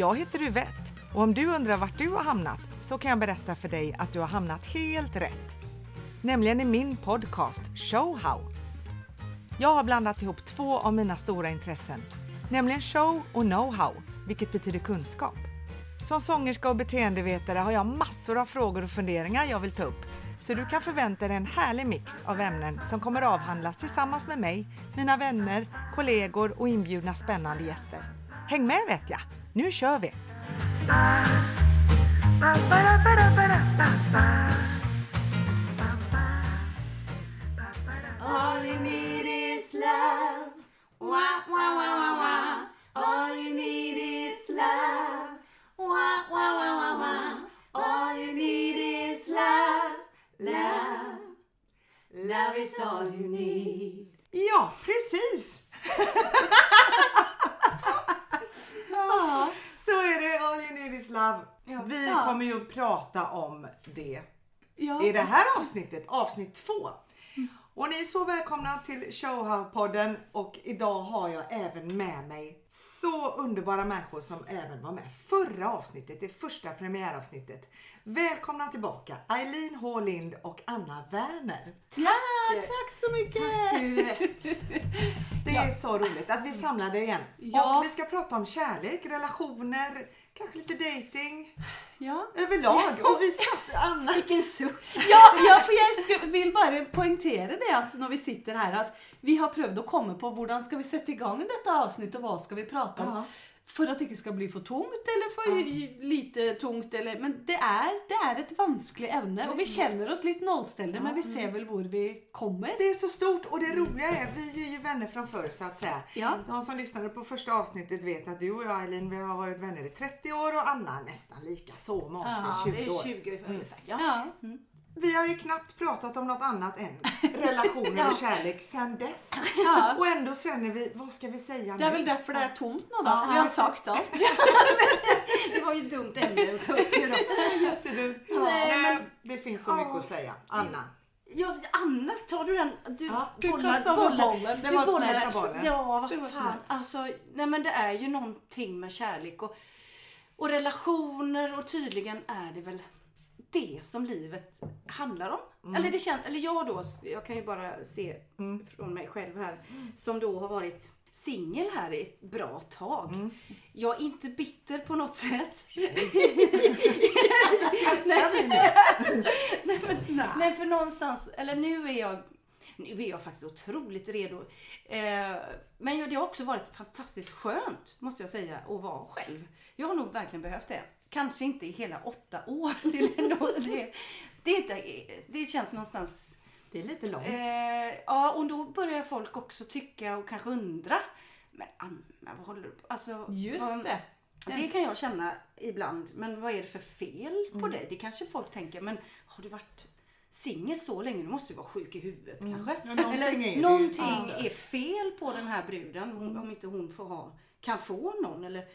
Jag heter Yvette och om du undrar vart du har hamnat så kan jag berätta för dig att du har hamnat helt rätt. Nämligen i min podcast Show How. Jag har blandat ihop två av mina stora intressen, nämligen show och know-how, vilket betyder kunskap. Som sångerska och beteendevetare har jag massor av frågor och funderingar jag vill ta upp, så du kan förvänta dig en härlig mix av ämnen som kommer avhandlas tillsammans med mig, mina vänner, kollegor och inbjudna spännande gäster. Häng med vet jag! Nu kör vi! All you need is love. Wah, wah, wah, wah, wah. All you need is love. Wah, wah, wah, wah, wah. All you need is love. Love. Love is all you need. Ja, precis! Så är det, all you need is love. Vi Ja. kommer ju att prata om det Ja. i det här avsnittet, avsnitt två. Och ni är så välkomna till Showhow-podden och idag har jag även med mig så underbara människor som även var med förra avsnittet, det första premiäravsnittet. Välkomna tillbaka Eileen H Lind och Anna Werner. Ja, tack så mycket! Vet. Det är så roligt att vi samlade igen. Ja. Och vi ska prata om kärlek, relationer, kanske lite dating Ja. överlag. Och vi satt, Anna, Vilken suck. Ja, ja, för jag vill bara poängtera det att när vi sitter här att vi har prövat att komma på hur ska vi sätta igång detta avsnitt och vad ska vi prata om. Ja. För att det inte ska bli för tungt eller för lite tungt. Eller, men det är, det är ett vanskligt ämne och vi känner oss lite nollställda men vi ser väl var vi kommer. det är så stort och det roliga är, vi är ju vänner från förr så att säga. Ja. De som lyssnade på första avsnittet vet att du och jag Eileen, vi har varit vänner i 30 år och Anna nästan lika så med oss Ja, i 20 Det är år. 20 ungefär. Ja. Ja. Vi har ju knappt pratat om något annat än relationer och kärlek sedan dess. Ja. Och ändå känner vi, vad ska vi säga Det är nu? väl därför det är tomt nu då. Ja, vi har sagt allt. Det var ju ett dumt ämne att ta upp då. Jättedumt. Nej, Men det finns så mycket att säga. Anna. Ja, Anna, tar du den? Du Ja, bollar, bollen. Det var bollar. snällt. Ja, vad fan. Alltså, nej men det är ju någonting med kärlek och, och relationer och tydligen är det väl det som livet handlar om. Eller det känns, eller jag då, jag kan ju bara se från mig själv här, som då har varit singel här i ett bra tag. Jag är inte bitter på något sätt. nej, nej, för, nej, för någonstans, eller nu är jag nu är jag faktiskt otroligt redo. Eh, men det har också varit fantastiskt skönt, måste jag säga, att vara själv. Jag har nog verkligen behövt det. Kanske inte i hela åtta år. Det, det, det, är inte, det känns någonstans... Det är lite långt. Eh, ja, och då börjar folk också tycka och kanske undra. Men Anna, vad håller du på alltså, Just vad, det. det kan jag känna ibland. Men vad är det för fel på Mm. dig? Det kanske folk tänker, men har du varit singel så länge, nu måste du vara sjuk i huvudet kanske. Mm. Ja, någonting Eller är det ju någonting är fel på den här bruden hon, om inte hon får ha, kan få någon eller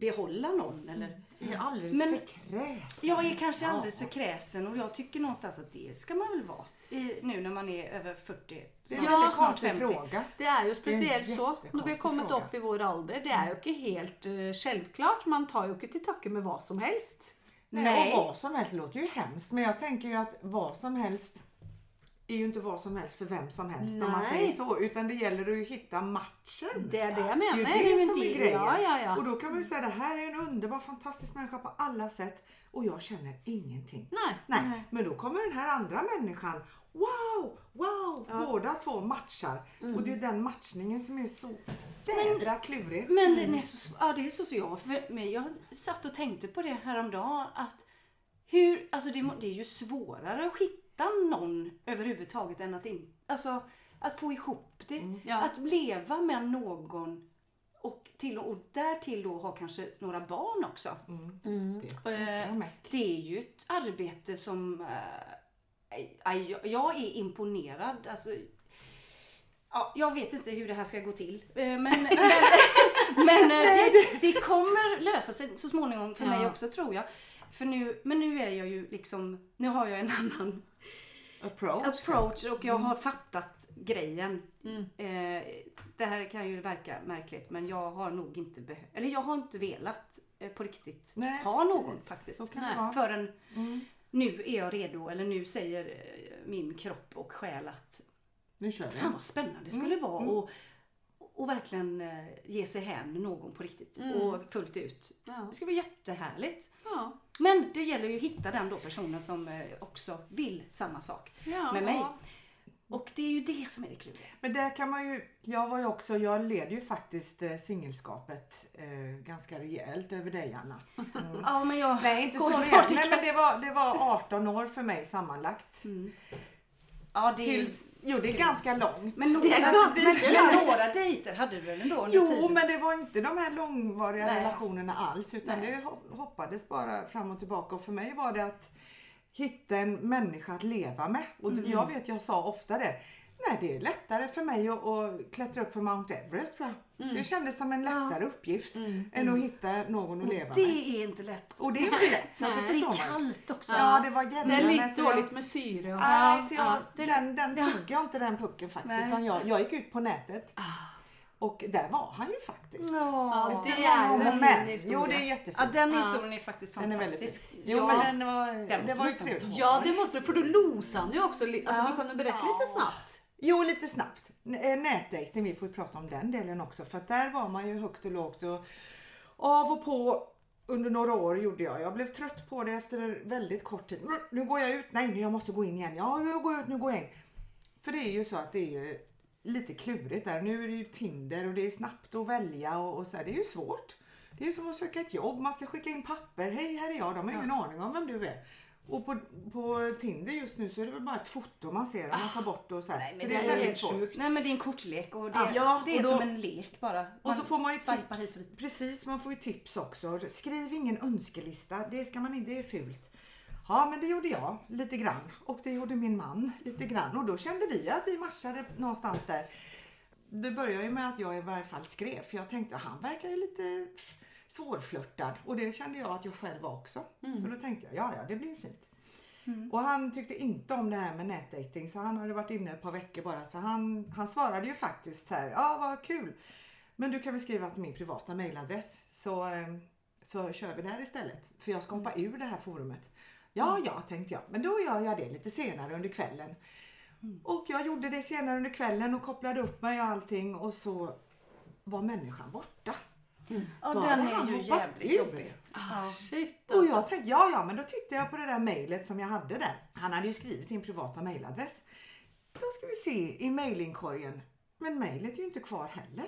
behålla någon. Eller, Jag är alldeles Men- för kräsen. jag är kanske alldeles för kräsen och jag tycker någonstans att det ska man väl vara. I, nu när man är över 40, Det är en snart konstig 50. fråga. Det är ju Det är speciellt så när vi har kommit fråga. upp i vår ålder. Det är ju inte helt uh, självklart. Man tar ju inte till tacke med vad som helst. Nej, Nej. och vad som helst låter ju hemskt men jag tänker ju att vad som helst är ju inte vad som helst för vem som helst om man Nej. säger så utan det gäller att hitta matchen. Det är det jag Det är ju menar. det men som är det- grejen. Ja, ja, ja. Och då kan man ju säga det här är en underbar fantastisk människa på alla sätt och jag känner ingenting. Nej. Nej, men då kommer den här andra människan. Wow, wow, båda två matchar. Mm. Och det är ju den matchningen som är så jädra klurig. Men den är så, ja, det är så, så jag, för, men jag satt och tänkte på det häromdagen att hur, alltså det, det är ju svårare att hitta någon överhuvudtaget än att, in, alltså, att få ihop det. Ja. Att leva med någon och, till, och därtill då ha kanske några barn också. Det är Eh, mäck. det är ju ett arbete som... eh, aj, jag, jag är imponerad. Alltså, ja, jag vet inte hur det här ska gå till. Eh, Men, men, men eh, det, det kommer lösa sig så småningom för mig Ja. också tror jag. För nu, men nu är jag ju liksom... Nu har jag en annan Approach. approach och jag har fattat grejen. Mm. Eh, det här kan ju verka märkligt men jag har nog inte behövt, eller jag har inte velat eh, på riktigt Nej, ha någon precis. faktiskt. Så kan det vara. Förrän Mm. nu är jag redo eller nu säger eh, min kropp och själ att Nu kör vi. fan vad spännande det skulle Mm, vara mm. och, och verkligen eh, ge sig hän någon på riktigt Mm. och fullt ut. Ja. Det ska vara jättehärligt. Ja. Men det gäller ju att hitta den då personen som eh, också vill samma sak Ja. med mig. Och det är ju det som är det kluriga. Men där kan man ju, jag var ju också, jag leder ju faktiskt eh, singelskapet eh, ganska rejält över dig Anna. Mm. Ja men jag Nej inte så rejält, nej men det var, det var 18 år för mig sammanlagt. Mm. Ja det Tills, jo det är ganska långt. Men några, men, men några dejter hade du väl ändå under Jo tiden? men det var inte de här långvariga Nej. relationerna alls utan Nej. det ho- hoppades bara fram och tillbaka och för mig var det att hitta en människa att leva med. Och Mm. jag vet jag sa ofta det. Nej det är lättare för mig att, att klättra upp för Mount Everest tror jag. Mm. Det kändes som en lättare uppgift än att hitta någon att leva med. Det är inte lätt. Och det är inte lätt så det Det är kallt också. Ja det var jävla Det är lite jag- dåligt med syre. Och... Nej, så jag, ja. det- den, den ja. tog jag inte den pucken faktiskt. Nej. Utan jag, jag gick ut på nätet. Och där var han ju faktiskt. Ja, det är en fin historia. Jo det är jättefint. Ja, den Ja. historien är faktiskt Den är fantastisk. Jo Ja. men den var, Den det var ju trevligt. Ja det måste du för då losar han ju också. Alltså Ja. du kan du berätta lite snabbt. Jo lite snabbt. Eh, Nätdejten, vi får prata om den delen också. För att där var man ju högt och lågt och av och på under några år gjorde jag. Jag blev trött på det efter en väldigt kort tid. Nu går jag ut. Nej, nu jag måste gå in igen. Ja, jag går ut, nu går jag in. För det är ju så att det är ju lite klurigt där. Nu är det ju Tinder och det är snabbt att välja och, och så här. Det är ju svårt. Det är ju som att söka ett jobb. Man ska skicka in papper. Hej, här är jag. De har ingen aning om vem du är. Och på, på Tinder just nu så är det väl bara ett foto man ser och man tar bort och så här. Nej, men så det är helt sjukt. Nej men det är en kortlek och det, Ja, det är och då- som en lek bara. Och så får man ju tips. Precis, man får ju tips också. Skriv ingen önskelista. Det ska man inte, det är fult. Ja, men det gjorde jag lite grann och det gjorde min man lite grann och då kände vi att vi matchade någonstans där. Det började ju med att jag i varje fall skrev för jag tänkte han verkar ju lite svårflörtad och det kände jag att jag själv var också. Så då tänkte jag, ja ja det blir fint. Och han tyckte inte om det här med nätdating så han hade varit inne ett par veckor bara så han, han svarade ju faktiskt här, ja vad kul. Men du kan väl skriva till min privata mailadress så, eh, så kör vi där istället. För jag ska hoppa ur det här forumet. Ja, ja, tänkte jag. Men då gör jag det lite senare under kvällen. Och jag gjorde det senare under kvällen och kopplade upp mig och allting och så var människan borta. Ja Då den är ju jävligt jobbig. Ah, shit Och alltså. jag tänkte, ja ja men då tittade jag på det där mejlet som jag hade där. Han hade ju skrivit sin privata mejladress. Då ska vi se i mejlinkorgen. Men mejlet är ju inte kvar heller.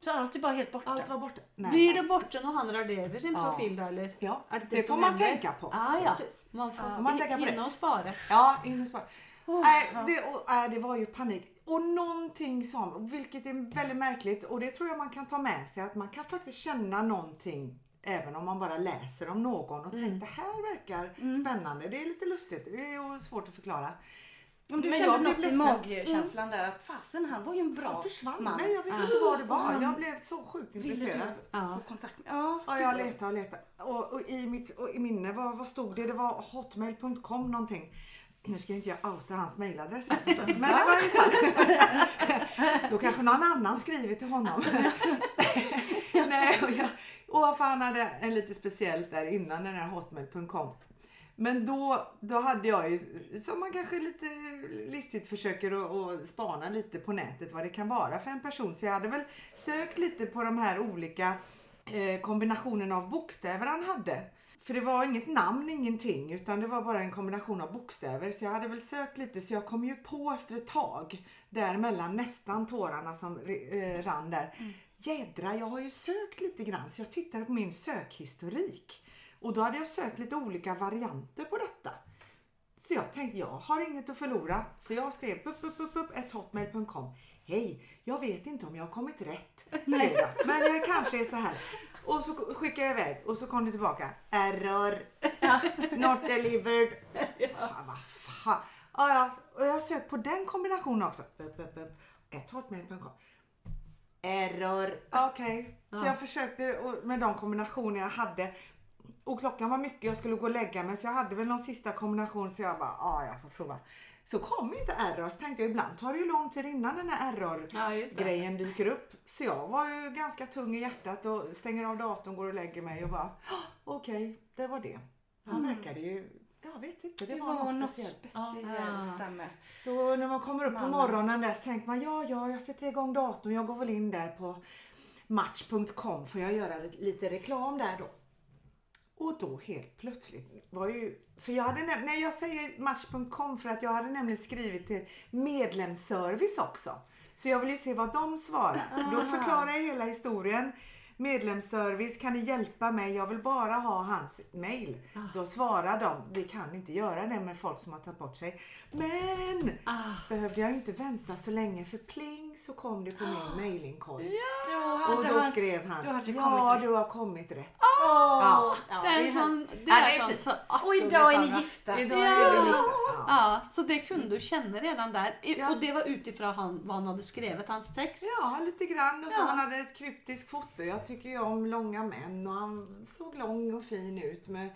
Så allt är bara helt borta. Allt var borta. Nej, Blir det borta när han raderar sin Ja. profil då eller? Ja, det, som får man händer? tänka på. Ah, ja. Precis. Man får Ja. Man tänker på det. och spara. Ja, in och spara. Nej, det, och, nej, det var ju panik. Och någonting som, vilket är väldigt märkligt och det tror jag man kan ta med sig att man kan faktiskt känna någonting även om man bara läser om någon och tänker det här verkar spännande. Det är lite lustigt, det är ju svårt att förklara. Om du Men kände jag blev något i magkänslan där att fasen han var ju en bra Han försvann. man. Nej, jag vet inte vad det var. Jag blev så sjukt intresserad. du ha kontakt med? Ja. Ja, jag letade och letade. Och, och i mitt och i minne, vad, vad stod det? Det var hotmail.com någonting. Nu ska jag inte jag outa hans mailadress här. Men det var fall. Då kanske någon annan skriver till honom. Nej, och, jag, och för han hade en lite speciellt där innan den här hotmail.com. Men då, då hade jag ju, som man kanske lite listigt försöker att, att spana lite på nätet vad det kan vara för en person. Så jag hade väl sökt lite på de här olika eh, kombinationerna av bokstäver han hade. För det var inget namn, ingenting, utan det var bara en kombination av bokstäver. Så jag hade väl sökt lite, så jag kom ju på efter ett tag, där mellan nästan tårarna som eh, rann där. Jädra, jag har ju sökt lite grann, så jag tittade på min sökhistorik. Och då hade jag sökt lite olika varianter på detta. Så jag tänkte, jag har inget att förlora. Så jag skrev upp, upp, upp, upp, ett hotmail.com. Hej, jag vet inte om jag har kommit rätt. Fredag, men jag kanske är så här. Och så skickade jag iväg och så kom det tillbaka. Error. Not delivered. Ja, vad fan. Ja, ja. Och jag har sökt på den kombinationen också. Ett hotmail.com. Error. Okej. Så jag försökte med de kombinationer jag hade. och klockan var mycket, jag skulle gå och lägga mig så jag hade väl någon sista kombination så jag bara, ja jag får prova. Så kom inte error så tänkte jag ibland tar det ju lång tid innan den här error Ja, dyker upp. Så jag var ju ganska tung i hjärtat och stänger av datorn, går och lägger mig och bara "Ah, okej, det var det. Han verkade ju, jag vet inte, det, Det var, var något speciellt. speciellt Ja. där med. Så när man kommer upp på Mannen. morgonen där så tänker man ja, ja, jag sätter igång datorn. Jag går väl in där på match.com får jag göra lite reklam där då. Och då helt plötsligt var ju, för jag hade när jag säger match.com för att jag hade nämligen skrivit till medlemsservice också. Så jag vill ju se vad de svarar. Då förklarar jag hela historien. Medlemsservice, kan ni hjälpa mig? Jag vill bara ha hans mail. Då svarar de, vi kan inte göra det med folk som har tagit bort sig. Men Ah. behövde jag inte vänta så länge för pling så kom det på min mailinkorg. Då Och då han- skrev han, det ja du rätt." har kommit rätt. Ja, Det är det en är sån, det Ja, är det är sån, Och idag är ni gifta. Idag Ja. är gifta. Ja. Ja, så det kunde du känna redan där. Ja. Och det var utifrån han, vad han hade skrivit, hans text. Ja, lite grann. Och så Ja. han hade ett kryptiskt foto. Jag tycker ju om långa män och han såg lång och fin ut med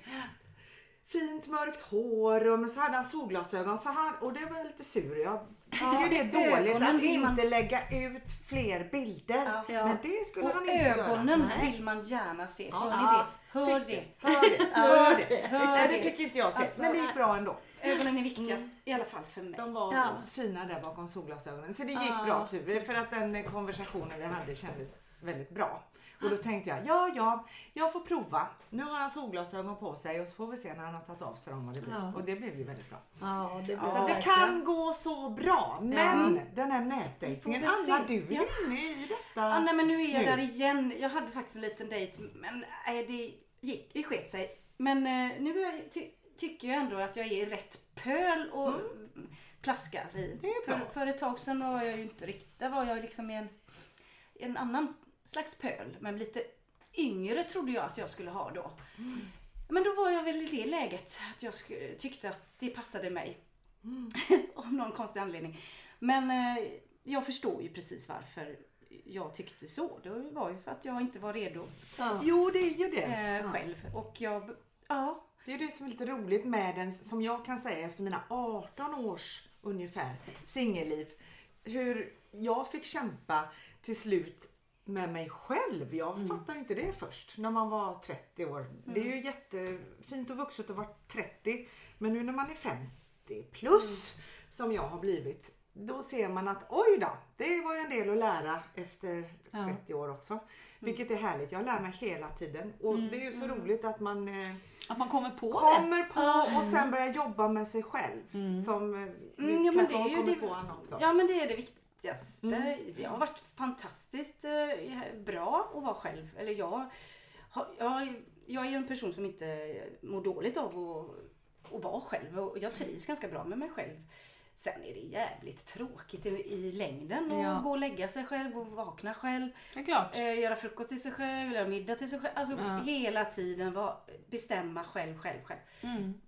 fint mörkt hår och men så hade han solglasögon. Så han, och det var jag lite sur. Jag Ja, det är dåligt att vill man- inte lägga ut fler bilder. Ja. Men det skulle Och han inte ögonen göra. Vill man gärna se. Hör Ja. ni det? Hör det. Hör det. Hör det. Hör Nej, det fick inte jag se. Alltså, men det gick bra ändå. Ögonen är viktigast. I alla fall för mig. De var Ja. fina där bakom solglasögonen. Så det gick Ja. bra tur för att den konversationen vi hade kändes väldigt bra. Och då tänkte jag, ja ja, jag får prova. Nu har han solglasögon på sig och så får vi se när han har tagit av sig dem vad det blir. Ja. Och det blev ju väldigt bra. Ja, det blir Så det kan gå så bra. Men den här nätdejtingen, Anna du är Ja. inne i detta. Ah, nej men nu är jag Nu. där igen. Jag hade faktiskt en liten dejt men nej, det gick, det sket sig. Men eh, nu jag, ty, tycker jag ändå att jag är i rätt pöl och plaskar i. Mm. Är bra. För, för ett tag sedan var jag ju inte riktigt, där var jag liksom i en, i en annan slags pöl. Men lite yngre trodde jag att jag skulle ha då. Mm. Men då var jag väl i det läget att jag tyckte att det passade mig. Mm. Av någon konstig anledning. Men eh, jag förstår ju precis varför jag tyckte så. Det var ju för att jag inte var redo Ja. Jo det är ju det. eh, själv. Och jag, ja. Det är det som är lite roligt med den, som jag kan säga efter mina 18 års ungefär singelliv. Hur jag fick kämpa till slut med mig själv. Jag Mm. fattade inte det först när man var 30 år. Det är ju jättefint och vuxet att vara 30. Men nu när man är 50 plus Mm. som jag har blivit. Då ser man att oj då, det var ju en del att lära efter Ja. 30 år också. Mm. Vilket är härligt. Jag lär mig hela tiden. Och det är ju så roligt att man eh, Att man kommer på det. kommer på och sen börjar jobba med sig själv. Som eh, du Mm, ja, kanske det har kommit det- på också. ja men det är det viktigaste. Mm. Jag har varit fantastiskt eh, bra att vara själv. Eller jag, jag, jag är en person som inte mår dåligt av att, att vara själv. Och jag trivs ganska bra med mig själv. Sen är det jävligt tråkigt i, i längden att Ja. gå och lägga sig själv och vakna själv. Klart. Eh, göra frukost till sig själv, göra middag till sig själv. Alltså Ja. hela tiden var, bestämma själv, själv, själv. Mm.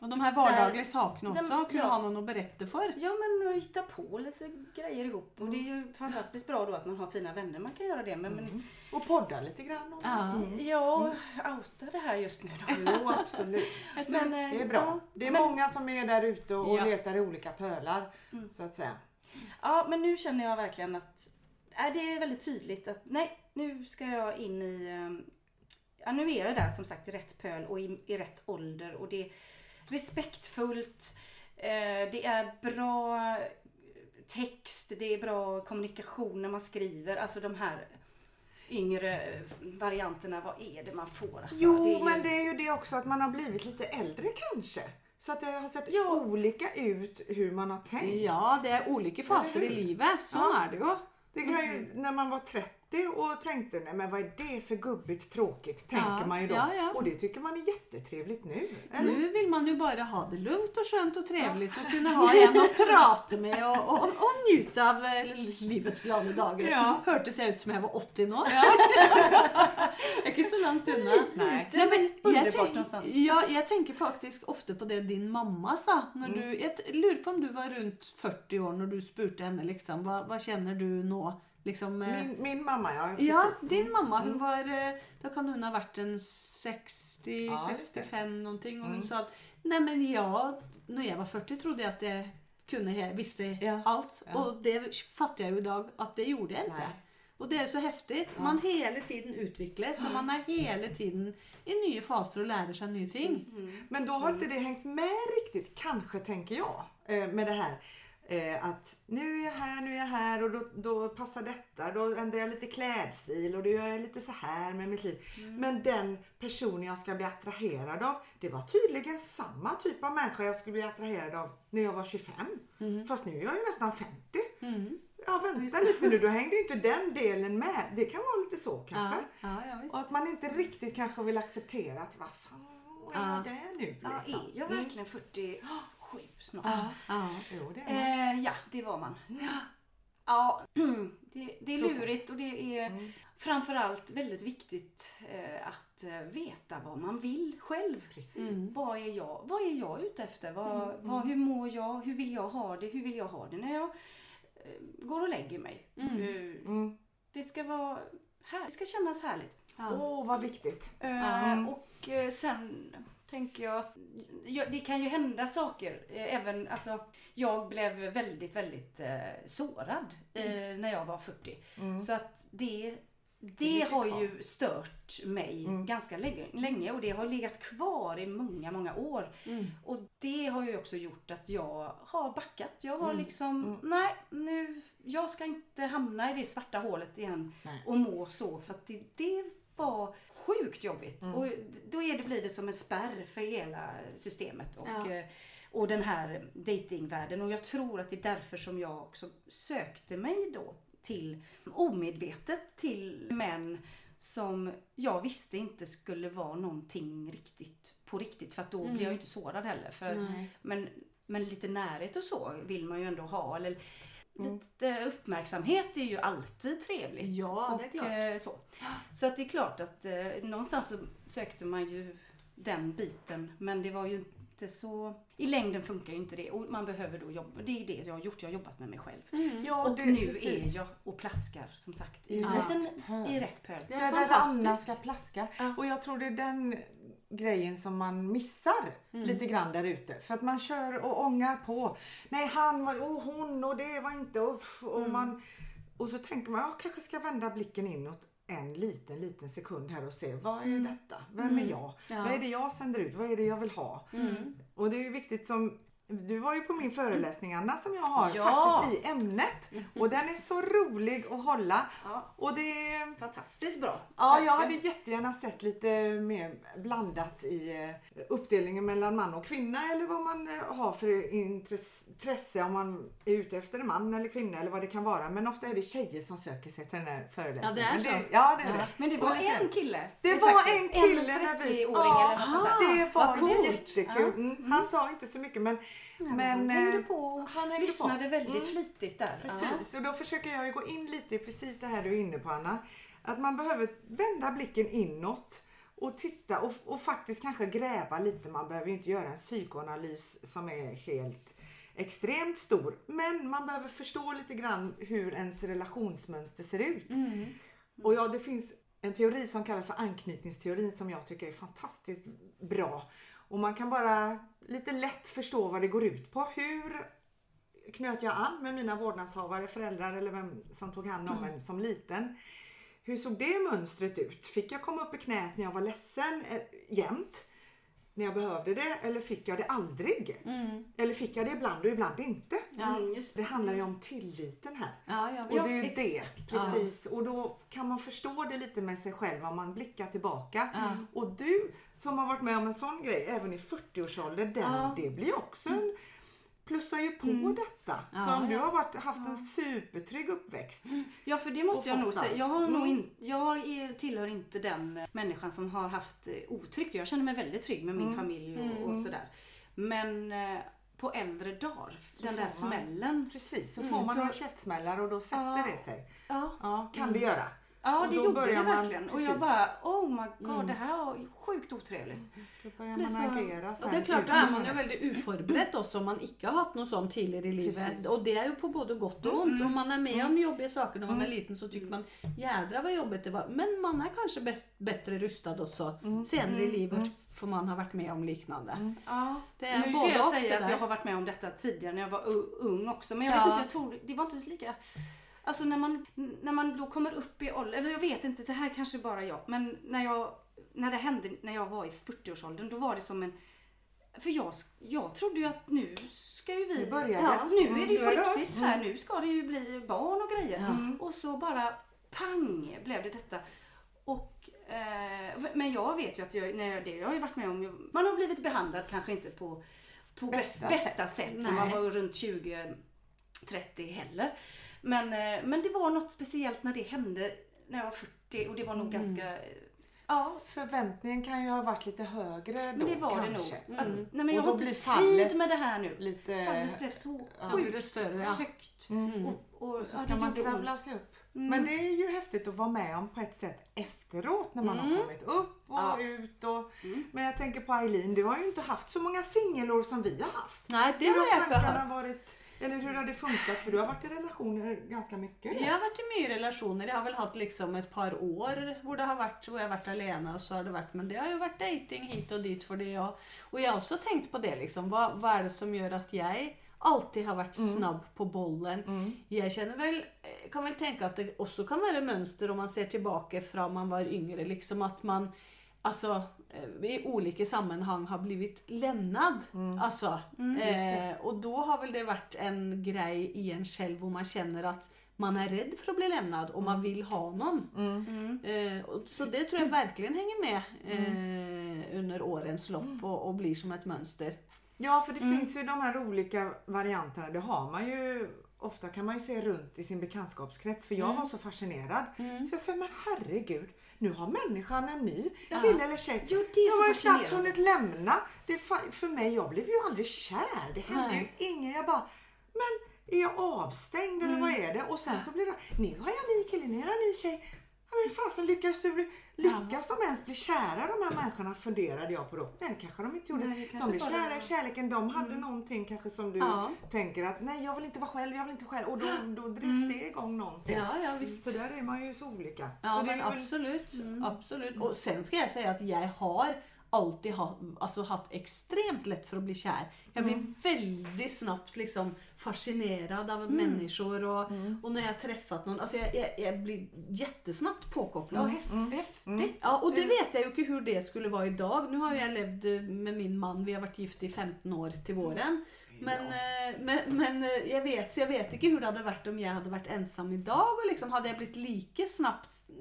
Och de här vardagliga sakerna också, men- kunna ja. ha någon att berätta för. Ja men att hitta på lite grejer ihop. Och det är ju fantastiskt bra då att man har fina vänner. Man kan göra det. Men, men Och podda lite grann. också. Ja. Mm. jag outar det här just nu då. Jo absolut. Men, eh, Det är bra. ja, Det är men- många som är där ute och Ja. letar i olika pölar. Mm. Så att säga. Ja men nu känner jag verkligen att äh, det är väldigt tydligt att nej nu ska jag in i ehm, Ja nu är jag där som sagt i rätt pöl och i, i rätt ålder och det respektfullt. Eh, det är bra text, det är bra kommunikation när man skriver. Alltså de här yngre varianterna, vad är det man får? Alltså, Jo det ju- men det är ju det också att man har blivit lite äldre kanske. Så att det har sett Ja. olika ut hur man har tänkt. Ja, det är olika faser i livet. Så Ja. är det ju. Det kan ju, när man var 30 och tänkte nej men vad är det för gubbigt tråkigt tänker Ja, man ju då. ja, ja. Och det tycker man är jättetrevligt nu. Eller? Nu vill man ju bara ha det lugnt och skönt och trevligt och kunna ha en att prata med och, och, och njuta av eh, livets glada dagar. Ja. Hördes jag ut som jag var 80 nu? Inte så långt unna. Nej. Nej, men jag, tänk, ja, jag tänker faktiskt ofta på det din mamma sa. När Mm. du, jag lurar på om du var runt 40 år när du spurte henne liksom, vad, vad känner du nu liksom... eh, Min, min mamma ja, precis. Ja, din mamma hon var, eh, då kan hon ha varit en 60, Ja, just det. 65 någonting. Och hon Mm. sa att nej men jag, när jag var 40 trodde jag att jag kunde, visste Ja. allt. Ja. Och det fattar jag ju idag att det gjorde jag inte. Nej. Och det är så häftigt. Man hela tiden utvecklas och man är hela tiden i nya faser och lär sig nya ting. Men då har inte det hängt med riktigt, kanske tänker jag, eh, med det här. Eh, att nu är jag här, nu är jag här och då, då passar detta. Då ändrar jag lite klädstil och då gör jag lite så här med mitt liv. Men den personen jag ska bli attraherad av, det var tydligen samma typ av människa jag skulle bli attraherad av när jag var 25. Fast nu är jag ju nästan 50. Mm. Ja vänta lite nu, då hängde inte den delen med. Det kan vara lite så Ja, kanske. ja, ja, visst. Och att man inte riktigt kanske vill acceptera att vad fan är Ja. där nu Ja, liksom? är jag verkligen 47 snart? Ja, ja. Jo, det. Eh, ja, det var man. Ja, det, det är Process. lurigt och det är Mm. framförallt väldigt viktigt eh, att eh, veta vad man vill själv. Mm. Vad är jag, vad är jag ute efter? Vad, vad, hur mår jag? Hur vill jag ha det? Hur vill jag ha det när jag eh, går och lägger mig? Mm. Mm. det ska vara här, det ska kännas härligt. Åh, Ja. vad viktigt. Mm. Och sen tänker jag att det kan ju hända saker. Eh, Även, alltså, jag blev väldigt, väldigt eh, sårad eh, när jag var 40. Mm. Så att det, det ligger har ju stört mig Mm. ganska länge, länge och det har legat kvar i många, många år. Mm. Och det har ju också gjort att jag har backat. Jag har Mm. liksom, Mm. nej nu, jag ska inte hamna i det svarta hålet igen Nej. och må så för att det, det var sjukt jobbigt. Mm. Och då är det, blir det som en spärr för hela systemet och, Ja. eh, och den här datingvärlden. Och jag tror att det är därför som jag också sökte mig då till, omedvetet till män som jag visste inte skulle vara någonting riktigt på riktigt. För att då Mm. blir jag ju inte sårad heller. För, Nej. men, men lite närhet och så vill man ju ändå ha. Eller, Mm. Lite uppmärksamhet är ju alltid trevligt. Ja, det är klart. eh, Så. så att det är klart att eh, någonstans så sökte man ju den biten. Men det var ju inte så... I längden funkar ju inte det. Och man behöver då jobba. Det är det jag har gjort. Jag har jobbat med mig själv. Mm. Ja, och det- nu precis. är jag och plaskar som sagt i, liten, pöl. i rätt pöl. Det är Där. Anna ska plaska. Ja. Och jag tror det är den grejen som man missar Mm. lite grann där ute. För att man kör och ångar på. Nej han var, och hon och det var inte och, och Mm. man och så tänker man, jag kanske ska vända blicken inåt en liten, liten sekund här och se vad är detta? Vem är jag? Ja. Vad är det jag sänder ut? Vad är det jag vill ha? Mm. Och det är ju viktigt som du var ju på min föreläsning Anna som jag har Ja. faktiskt i ämnet. Och den är så rolig att hålla. Ja, Och det är fantastiskt bra. Ja, jag hade jättegärna sett lite mer blandat i eh, uppdelningen mellan man och kvinna eller vad man eh, har för intress- intresse om man är ute efter en man eller kvinna eller vad det kan vara. Men ofta är det tjejer som söker sig till den här föreläsningen. Ja, det är Men så. Ja, det är Ja. det. Men det var en kille. Det var en kille vi... 30-åring eller något sånt där. det var Vad coolt. jättekul. Mm. Han sa inte så mycket men... men men han hängde eh, på och han hängde Lyssnade på. väldigt Mm. flitigt där. Precis, och då försöker jag ju gå in lite i precis det här du är inne på Anna. Att man behöver vända blicken inåt och titta och, och faktiskt kanske gräva lite. Man behöver ju inte göra en psykoanalys som är helt extremt stor. Men man behöver förstå lite grann hur ens relationsmönster ser ut. Mm. Och ja, det finns en teori som kallas för anknytningsteorin som jag tycker är fantastiskt bra. Och man kan bara lite lätt förstå vad det går ut på. Hur knöt jag an med mina vårdnadshavare, föräldrar eller vem som tog hand om en som liten? Hur såg det mönstret ut? Fick jag komma upp i knät när jag var ledsen eh, jämt? När jag behövde det? Eller fick jag det aldrig? Mm. Eller fick jag det ibland och ibland inte? Ja. Mm, just Det handlar ju om tilliten här. Ja, jag Och det är ju exakt. det. Precis. Och då kan man förstå det lite med sig själv om man blickar tillbaka. Ja. Och du som har varit med om en sån grej även i 40-årsåldern, den, Ja. det blir också en plussar ju på Mm. detta. Ja, så om du ja. har varit, haft en supertrygg uppväxt. Ja för det måste jag nog säga. Jag, har nog Mm. in, jag är- tillhör inte den människan som har haft eh, otryggt. Jag känner mig väldigt trygg med min Mm. familj och, Mm. och sådär. Men eh, på äldre dagar, den där man- smällen. Precis, så Mm, får man så- ju käftsmällar och då sätter Ja. det sig. Ja, Ja, kan Mm. det göra. Ja, Och det då gjorde det börjar man- verkligen. Och jag bara, oh my god, det här var sjukt otrevligt. Då börjar man så- agera sen. det er klart, Da er man jo veldig uforberedt også om man ikke har hatt noe sånn tidligere i livet. Precis. Og det er jo på både godt og vondt. Om man er med om jobbige saker når man er liten, så tykker man jædra hva jobbet det var. Men man er kanskje best, bedre rustad også senere i livet, for man har vært med om liknande. Ja, Det är nu både ska jag och säga att jag har varit med om detta tidigare när jag var ung också. Men jag Ja. vet inte, jag tror det var inte så lika... Alltså när man, när man då kommer upp i ålder, eller jag vet inte, det här kanske bara jag. Men när, jag, när det hände när jag var i 40-årsåldern, då var det som en... För jag, jag trodde ju att nu ska ju vi... Nu börjar ja, det. nu är det ju på riktigt oss. här. Nu ska det ju bli barn och grejer. Ja. Och så bara pang blev det detta. Och, eh, men jag vet ju att jag, när jag, det jag har ju varit med om, man har blivit behandlad kanske inte på, på Bästa bästa, bästa sätt när man var runt 20 30 heller. Men, eh, men det var något speciellt när det hände när jag var 40 och det var nog Mm. ganska... Ja, Förväntningen kan ju ha varit lite högre då men det var kanske. det nog. Att, nej men jag har inte tid fallet med det här nu. Lite... Fallet blev så det sjukt större, ja. högt. Mm. Och, och, Och så ja, ska det man kravla sig upp. Mm. Men det är ju häftigt att vara med om på ett sätt efteråt när man har Mm. kommit upp och Ja. ut. Och, Mm. Men jag tänker på Eileen, du har ju inte haft så många singelår som vi har haft. Nei, det har tankarna hatt. varit, eller hur har det funkat? För du har varit i relationer ganska mycket. Jeg har vært i mye relasjoner. Jeg har vel hatt liksom et par år hvor, det har vært, hvor alene. og så har det vært, Men det har jo vært dating hit og dit for det. Og, og jeg har også tenkt på det. liksom, hva, hva er det som gjør at jeg alltid har vært snabb på bollen? Mm. Jeg kjenner vel, jeg kan vel tenke at det også kan være mønster om man ser tilbake fra man var yngre. liksom At man altså, eh, i olika sammanhang har blivit lämnad. Alltså, eh, och då har väl det varit en grej i en själv hvor man känner att man är rädd för att bli lämnad och man vill ha någon. Mm. Eh, och, så det tror jag verkligen hänger med eh, under årens lopp och, och blir som ett mönster. Ja, för det Mm. finns ju de här olika varianterna. Det har man ju Ofta kan man ju se runt i sin bekantskapskrets för jag Mm. var så fascinerad. Så jag säger, men herregud, nu har människan en ny kille eller tjej. Jo, det är jag har ju knappt hunnit lämna. Det för mig, jag blev ju aldrig kär. Det hände Nej. ju inget. Jag bara, men är jag avstängd eller vad Mm. är det? Och sen så blir det, nu har jag en ny kille, nu har jag en ny tjej. Men fasen lyckas du bli, lyckas de ens bli kära de här människorna funderade jag på då. Nej kanske de inte gjorde. Nej, de blev kära i kärleken. De hade någonting kanske som du Ja. tänker att nej jag vill inte vara själv, jag vill inte själv. Och då, då drivs det igång någonting. Ja, ja visst. Så där är man ju så olika. Ja, så men väl- absolut. absolut. Och sen ska jag säga att jag har alltid ha, alltså, haft extremt lätt för att bli kär. Jag blir väldigt snabbt liksom fascinerad av människor och, och när jag har träffat någon, alltså jag, jag, jag blir jättesnabbt påkopplad. Ja, häf- häftigt. Ja, och det vet jag ju inte hur det skulle vara idag. Nu har jag levt med min man, vi har varit gift i 15 år till våren. Men, eh, men, men eh, jag vet, så jag vet inte hur det hade varit om jag hade varit ensam idag. Och liksom, hade jag blivit lika snabbt? Ja,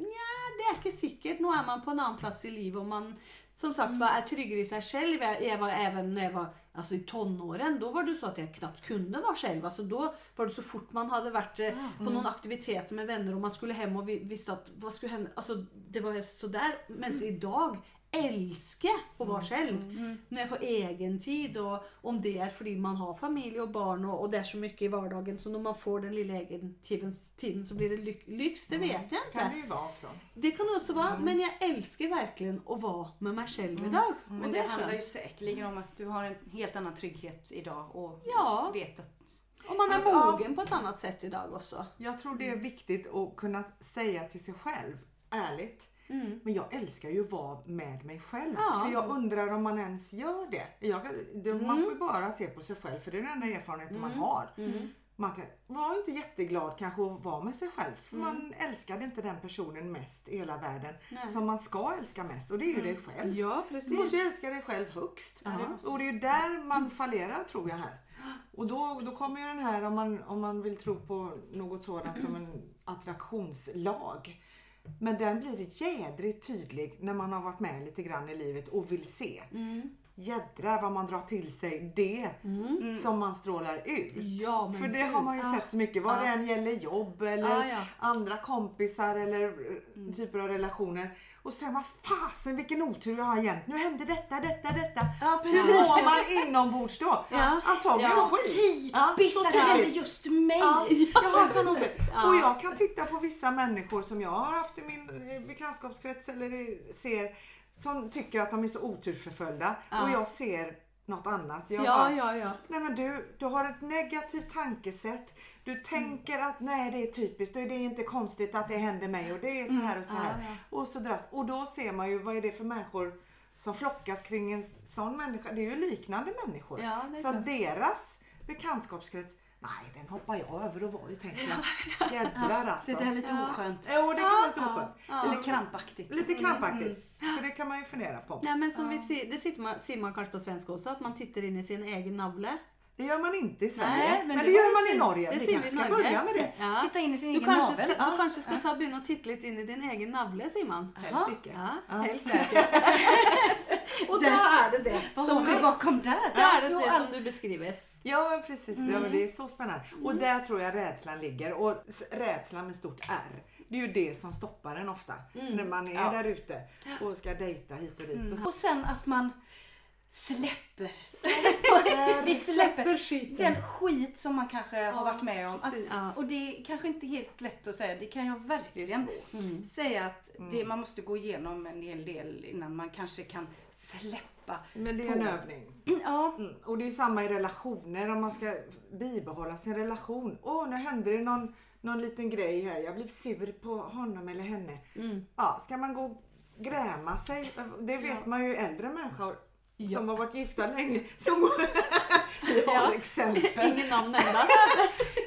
det är inte säkert. Nu är man på en annan plats i livet och man som sagt var är tryggare i sig själv. Jag, jag var även när jag var alltså, i tonåren, då var det så att jag knappt kunde vara själv. Alltså, då var det så fort man hade varit eh, på någon aktivitet med vänner och man skulle hem och vi, visste att vad skulle hända. Alltså, det var sådär. Men idag älskar att vara själv. När jag får egen tid och om det är för man har familj och barn och, och det är så mycket i vardagen så när man får den lilla egen tiden, tiden så blir det ly- lyx. Det vet jag inte. kan det ju vara också. Det kan det också vara, men jag älskar verkligen att vara med mig själv idag. Men det är handlar ju säkerligen om att du har en helt annan trygghet idag och Ja. vet att Och man är Ja. mogen på ett annat sätt idag också. Jag tror det är viktigt att kunna säga till sig själv, ärligt. Mm. Men jag älskar ju att vara med mig själv. Ja. För jag undrar om man ens gör det. Jag, det Man får ju bara se på sig själv för det är den enda erfarenheten man har. Man kan vara inte jätteglad kanske att vara med sig själv. För man älskade inte den personen mest i hela världen. Nej. Som man ska älska mest och det är ju dig själv. Ja, Du måste ju precis. älska dig själv högst. Ja. Och det är ju där man fallerar tror jag här. Och då, då kommer ju den här, om man, om man vill tro på något sådant som en attraktionslag. Men den blir jädrigt tydlig när man har varit med lite grann i livet och vill se. jädrar vad man drar till sig det som man strålar ut. Ja, men För det gud. har man ju Ja. sett så mycket, vad det än gäller jobb eller Ja, ja. andra kompisar eller eh, typer av relationer. Och säger man, fasen vilken otur jag har jämt. Nu händer detta, detta, detta. Ja, Hur precis. mår man inombords då? Ja. Antagligen Så skit. Ja, typiskt att det händer just mig. Ja, jag har sån otur. Ja. Och jag kan titta på vissa människor som jag har haft i min bekantskapskrets eller ser som tycker att de är så otursförföljda Ja. och jag ser något annat. Jag Ja, bara, ja, ja. Nej men du, du har ett negativt tankesätt. Du tänker att nej det är typiskt, det är inte konstigt att det händer mig och det är så här och så här. Ja, Och så dras. Och då ser man ju vad är det för människor som flockas kring en sån människa. Det är ju liknande människor. Ja, så att deras bekantskapskrets, nej den hoppar jag över och var ju tänker jag. Jädrar alltså. Det där är lite Ja. oskönt. Jo det kan vara lite Ja, oskönt. ja. Eller krampaktigt. Lite krampaktigt. Så det kan man ju fundera på. Nej, men som vi ser, det sitter man, ser man kanske på svenska också, att man tittar in i sin egen navle. Det gör man inte i Sverige. Nej, men, men det, det gör man i fint. Norge. Det vi kanske i ska Norge. börja med det. Ja. Titta in i sin Du egen kanske, navel. ska, Ja. du kanske ska ta och titta lite in i din egen navle Simon. Helst icke. Ja, helst inte. Och då är det det Vad som, har vi bakom där? då är det det som du beskriver. Ja men precis, ja, men det är så spännande. Och där tror jag rädslan ligger. Och rädslan med stort R. Det är ju det som stoppar en ofta. När man är Ja. där ute och ska dejta hit och dit. Och så, Och sen att man släpper. Släpper. Vi släpper skiten. den skit som man kanske har varit med om. Att. Ja. och det är kanske inte helt lätt att säga. Det kan jag verkligen svårt. säga att det, man måste gå igenom en hel del innan man kanske kan släppa. Men det är en på. övning. Ja, Mm. Och det är samma i relationer om man ska bibehålla sin relation. Åh, nu hände det någon, någon liten grej här. Jag blev sur på honom eller henne. Mm. Ja, ska man gå och gräma sig? Det vet man ju äldre människor Ja. som har varit gifta länge. Som vi har exempel. Ingen namn nämnda.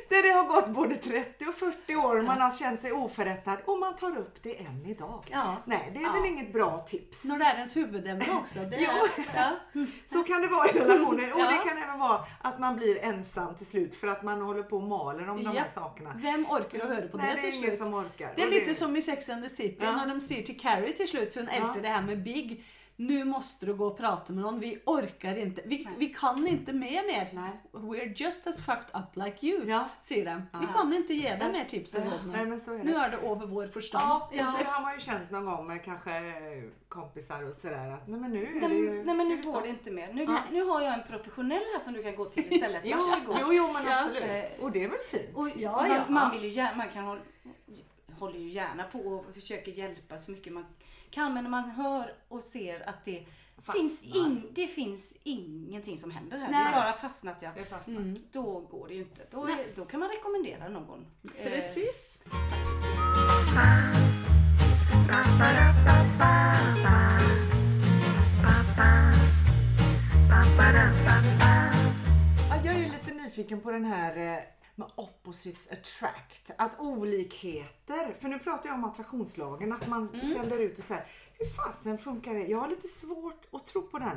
Där det har gått både 30 och 40 år och man har känt sig oförrättad och man tar upp det än idag. Ja. Nej, det är Ja. väl inget bra tips. När det är ens huvudämne också. Det är, ja. Så kan det vara i relationer och Ja. det kan även vara att man blir ensam till slut för att man håller på och maler om de här Ja. saker. Vem orkar att höra på Nej, det det till är ingen slut? som orkar. Det är Och lite som i Sex and the City Ja. när de säger till Carrie till slut, hon ältar det här med Big. Nu måste du gå och prata med någon, vi orkar inte. Vi, vi kan inte med mer. Nej. We're just as fucked up like you, Ja. säger de. Vi Ja. kan inte ge dig mer tips och råd Nej nu. men så är det. Nu är det över vår förstånd. Ja, Ja. det har man ju känt någon gång med kanske kompisar och sådär att nej men nu är nej, det ju... nej men nu går det inte mer. Nu, Ja. nu har jag en professionell här som du kan gå till istället. Jo, jo, jo men absolut. Eh, Och det är väl fint? Och Ja, man, ja. man vill ju gärna, man kan hålla, håller ju gärna på och försöker hjälpa så mycket man kan. Men när man hör och ser att det Fastnar. finns, in, det finns ingenting som händer här. Nej. Det är bara fastnat ja. Fastnat. Mm. Då går det ju inte. Då, är, då kan man rekommendera någon. eh, Precis. Ja, jag är ju lite nyfiken på den här eh, med opposites attract. Att olikheter, för nu pratar jag om attraktionslagen, att man Mm. sänder ut och så här, hur fasen funkar det? Jag har lite svårt att tro på den.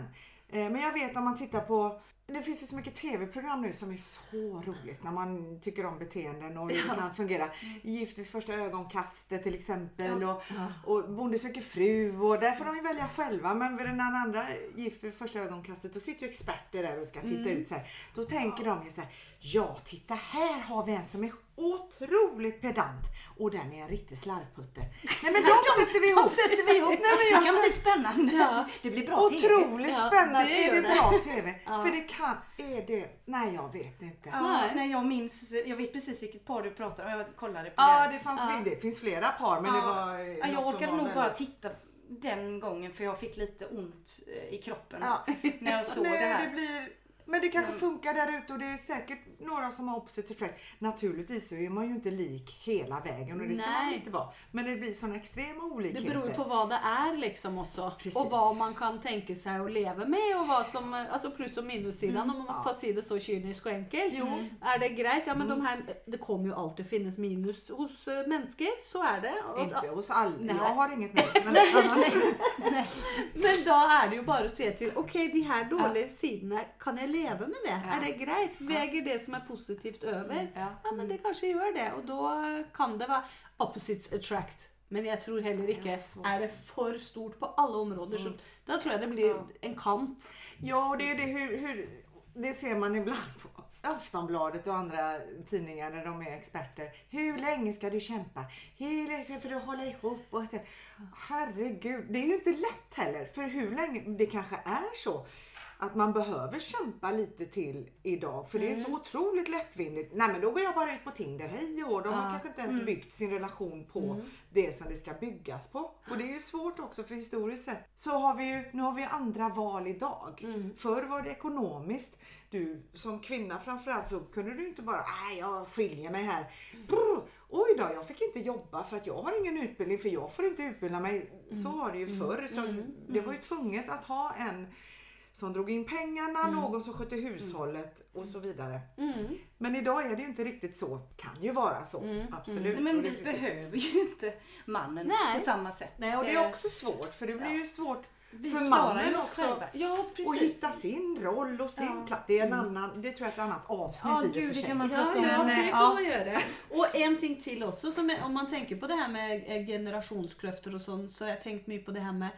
Eh, Men jag vet om man tittar på det finns ju så mycket tv-program nu som är så roligt när man tycker om beteenden och hur det kan fungera. Gift vid första ögonkastet till exempel och, och Bonde söker fru och där får de ju välja själva men vid den andra Gift vid första ögonkastet då sitter ju experter där och ska titta ut så här. Då tänker de ju så här, ja titta här har vi en som är otroligt pedant och den är en riktig slarvputte. Nej men de, sätter vi ihop. De sätter vi ihop. Nej, men det kan känner- bli spännande. Ja. Det blir bra TV. Otroligt Ja, spännande. det är det det. bra TV? Ja. För det kan, är det, nej jag vet inte. Ja, Nej. jag minns, jag vet precis vilket par du pratar om. Jag kollade på Ja, det. det, fanns, Ja. det finns flera par men det var eh, Ja, jag orkade nog bara titta den gången för jag fick lite ont eh, i kroppen Ja. när jag såg Nej, det här. det blir, men det kanske Mm. funkar där ute och det är säkert några som har opposite attract. Naturligtvis så är man ju inte lik hela vägen och det ska man Nej. inte vara. Men det blir såna extrema Det olikheter. beror ju på vad det är liksom också. Precis. Och vad man kan tänka sig att leva med och vad som, alltså plus och minussidan om man ja. får säga det så cyniskt och enkelt. Jo. Är det grejt? Ja men de här, det kommer ju alltid finnas minus hos eh, människor, så är det. Och- Inte hos alla. Nej. Jag har inget med men. Men då är det ju bara att se till, okej de här dåliga sidorna, kan jag leva med det? Ja. Är det grejt? Väger det som är positivt över? Ja. Ja men det kanske gör det och då kan det vara opposites attract. Men jag tror heller inte, är det för stort på alla områden så då tror jag det blir en kamp. Ja, och det är det hur, hur det ser man ibland på Aftonbladet och andra tidningar där de är experter. Hur länge ska du kämpa? Hur länge ska du hålla ihop? Och, herregud, det är ju inte lätt heller. För hur länge, det kanske är så att man behöver kämpa lite till idag. För det är så otroligt lättvindigt. Nej men då går jag bara ut på Tinder, hej och De har Ja. kanske inte ens byggt sin relation på det som det ska byggas på. Och det är ju svårt också för historiskt sett så har vi ju, nu har vi andra val idag. Förr var det ekonomiskt. Du som kvinna framförallt så kunde du inte bara, nej jag skiljer mig här. Brr, oj då, jag fick inte jobba för att jag har ingen utbildning för jag får inte utbilda mig. Så var det ju förr. Så det var ju tvunget att ha en som drog in pengarna, någon som skötte hushållet och så vidare. Men idag är det ju inte riktigt så. Kan ju vara så, absolut. Nej, men Och det- vi behöver ju inte mannen Nej. på samma sätt. Nej, och det Eh, är också svårt för det blir ju svårt vi för mannen också själva. Ja, precis. att hitta sin roll och sin Ja. plats. Det är en annan, det tror jag är ett annat avsnitt Ja, i och gud, det kan man Ja, prata om. ja, Men, det eh, kan ja. man göra. Och en ting till också, som är, om man tänker på det här med eh, generationsklöfter och sånt, så har jag tänkt mycket på det här med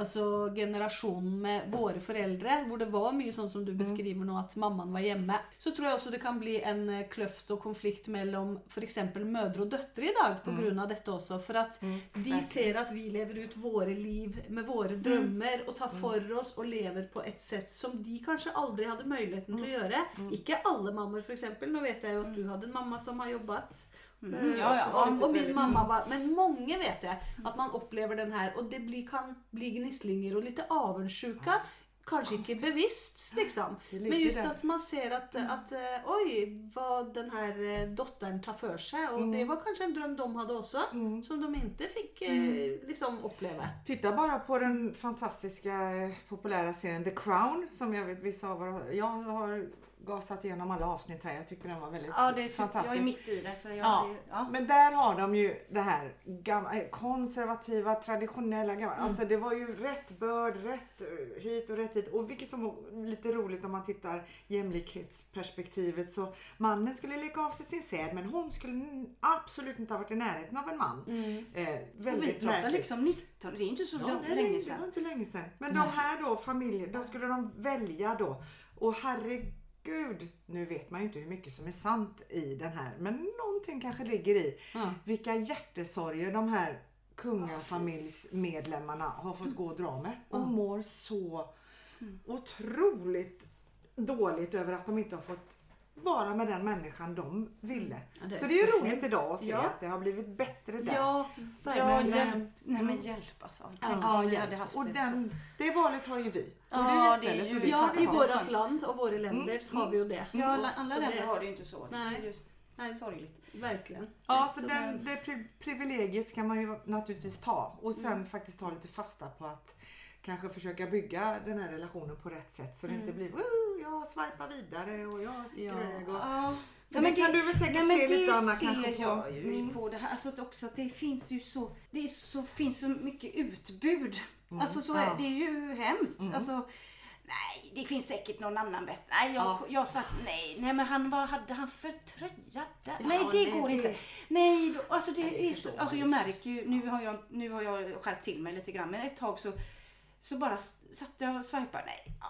alltså, generation med våra föräldrar, hvor det var mycket sånt som du beskriver nu, att mamman var hemma. Så tror jag också det kan bli en eh, klöft och konflikt mellan för exempel mödrar och döttrar idag på grund av detta också. För att de verkligen. ser att vi lever ut våra liv med våra drömmar och tar för oss och lever på ett sätt som de kanske aldrig hade möjligheten att göra. Inte alla mammor för exempel. Nu vet jag ju att du hade en mamma som har jobbat. Mm, Eh, ja, ja. och, och Väldigt, min mamma var, men många vet jag att man upplever den här och det blir, kan bli gnisslingar och lite avundsjuka. Kanske inte bevisst liksom. Men just att man ser att, att eh, oj vad den här eh, dottern tar för sig. Och det var kanske en dröm de hade också. Som de inte fick liksom uppleva. Titta bara på den fantastiska populära serien The Crown som jag vet vissa av er jag har gasat igenom alla avsnitt här. Jag tyckte den var väldigt Ja, det är fantastisk. jag är mitt i det. Så jag, Ja, ja. men där har de ju det här gamla, eh, konservativa, traditionella gamla. Mm. Alltså det var ju rätt börd, rätt eh, hit och rätt dit. Och vilket som var lite roligt om man tittar jämlikhetsperspektivet så mannen skulle leka av sig sin säd men hon skulle absolut inte ha varit i närheten av en man. Eh, Mm. Och vi väldigt pratar märkligt. liksom 19, det är inte så Ja, lång- nej, länge nej, det sedan. var inte länge sedan. Men de här då, familjer, då skulle de välja då. Och herregud, nu vet man ju inte hur mycket som är sant i den här. Men någonting kanske ligger i. Ja. Vilka hjärtesorger de här kungafamiljsmedlemmarna har fått gå och dra med. Och mår så otroligt dåligt över att de inte har fått vara med den människan de ville. Ja, det så det är ju så roligt idag att se Ja. att det har blivit bättre där. Ja, Ja, verkligen. hjälp. Nej men hjälp alltså. Tänk Ja, om vi ja. hade haft och det den, det valet har ju vi. Och Ja, det är det är ju- det Ja, i vårt land och våra länder har vi ju det. Ja, alla, alla Så länder det- har det ju inte så. Nej. Nej. sorgligt. Verkligen. Ja, så Så den, det pri privilegiet ska man ju naturligtvis ta och sen faktiskt ta lite fasta på att kanske försöka bygga den här relationen på rätt sätt så det inte blir "Woo, jag swipar vidare och jag sticker Ja. iväg. Och, Ja. För det kan du väl säkert nej, se lite det Anna kanske på. jag ju Mm. på det här. Alltså att också att det finns ju så, det så, finns så mycket utbud. Alltså så Ja. det är ju hemskt. Alltså, nej, det finns säkert någon annan bättre. Nej, jag, Ja. jag svart, nej, nej men han, vad hade han för tröja där? nej, Ja, det nej, går det- inte. Nej, då, alltså det, Nej, det är så, alltså jag märker ju, nu har jag, nu har jag skärpt till mig lite grann, men ett tag så, så bara satt jag och swipade. Nej, ja.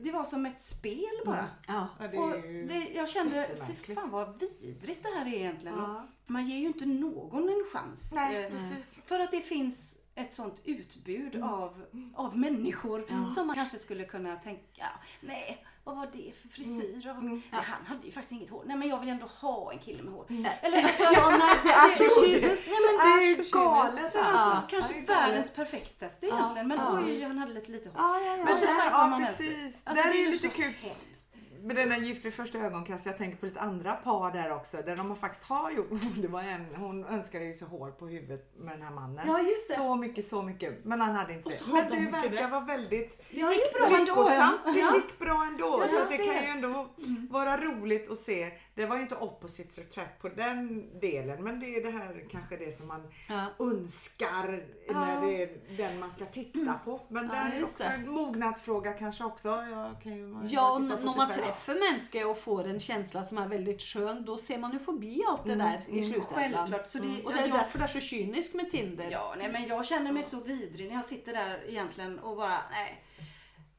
Det var som ett spel bara. Ja. Ja, det Och det, jag kände, för jättemärkligt. fan vad vidrigt det här är egentligen. Ja. Man ger ju inte någon en chans. Nej, eh, precis. För att det finns ett sånt utbud av, av människor som man kanske skulle kunna tänka, nej, vad var det för frisyr? Och, nej, han hade ju faktiskt inget hår. Nej men jag vill ändå ha en kille med hår. Eller alltså, Ja, nej, det är så. Nej, men Det är ju galet så alltså, alltså. kanske Det är galet. världens perfektaste egentligen. Men ja. oj, han hade lite lite hår. Ja, ja, ja. Men så ja, man precis. Alltså, det är ju lite kul. hemskt. Med den här Gift vid första ögonkast, jag tänker på lite andra par där också där de faktiskt har gjort, det var en, hon önskade ju sig hår på huvudet med den här mannen. Ja, just det. Så mycket, så mycket. Men han hade inte det. Men det verkar det. vara väldigt Det gick bra ändå. lyckosamt. Det Ja. gick bra ändå. Ja, så det ser. kan ju ändå vara roligt att se. Det var ju inte opposites attract på den delen men det är det här kanske det som man Ja. önskar när det är den man ska titta på. Men det Ja, är just också det. en mognadsfråga kanske också. Jag kan ju Ja, och när man själv. Träffar människor och får en känsla som är väldigt skön, då ser man ju förbi allt det där i slutändan. Självklart. Så det, Och det är jag, därför det är så cyniskt med Tinder. Ja, nej, men jag känner mig så vidrig när jag sitter där egentligen och bara, nej.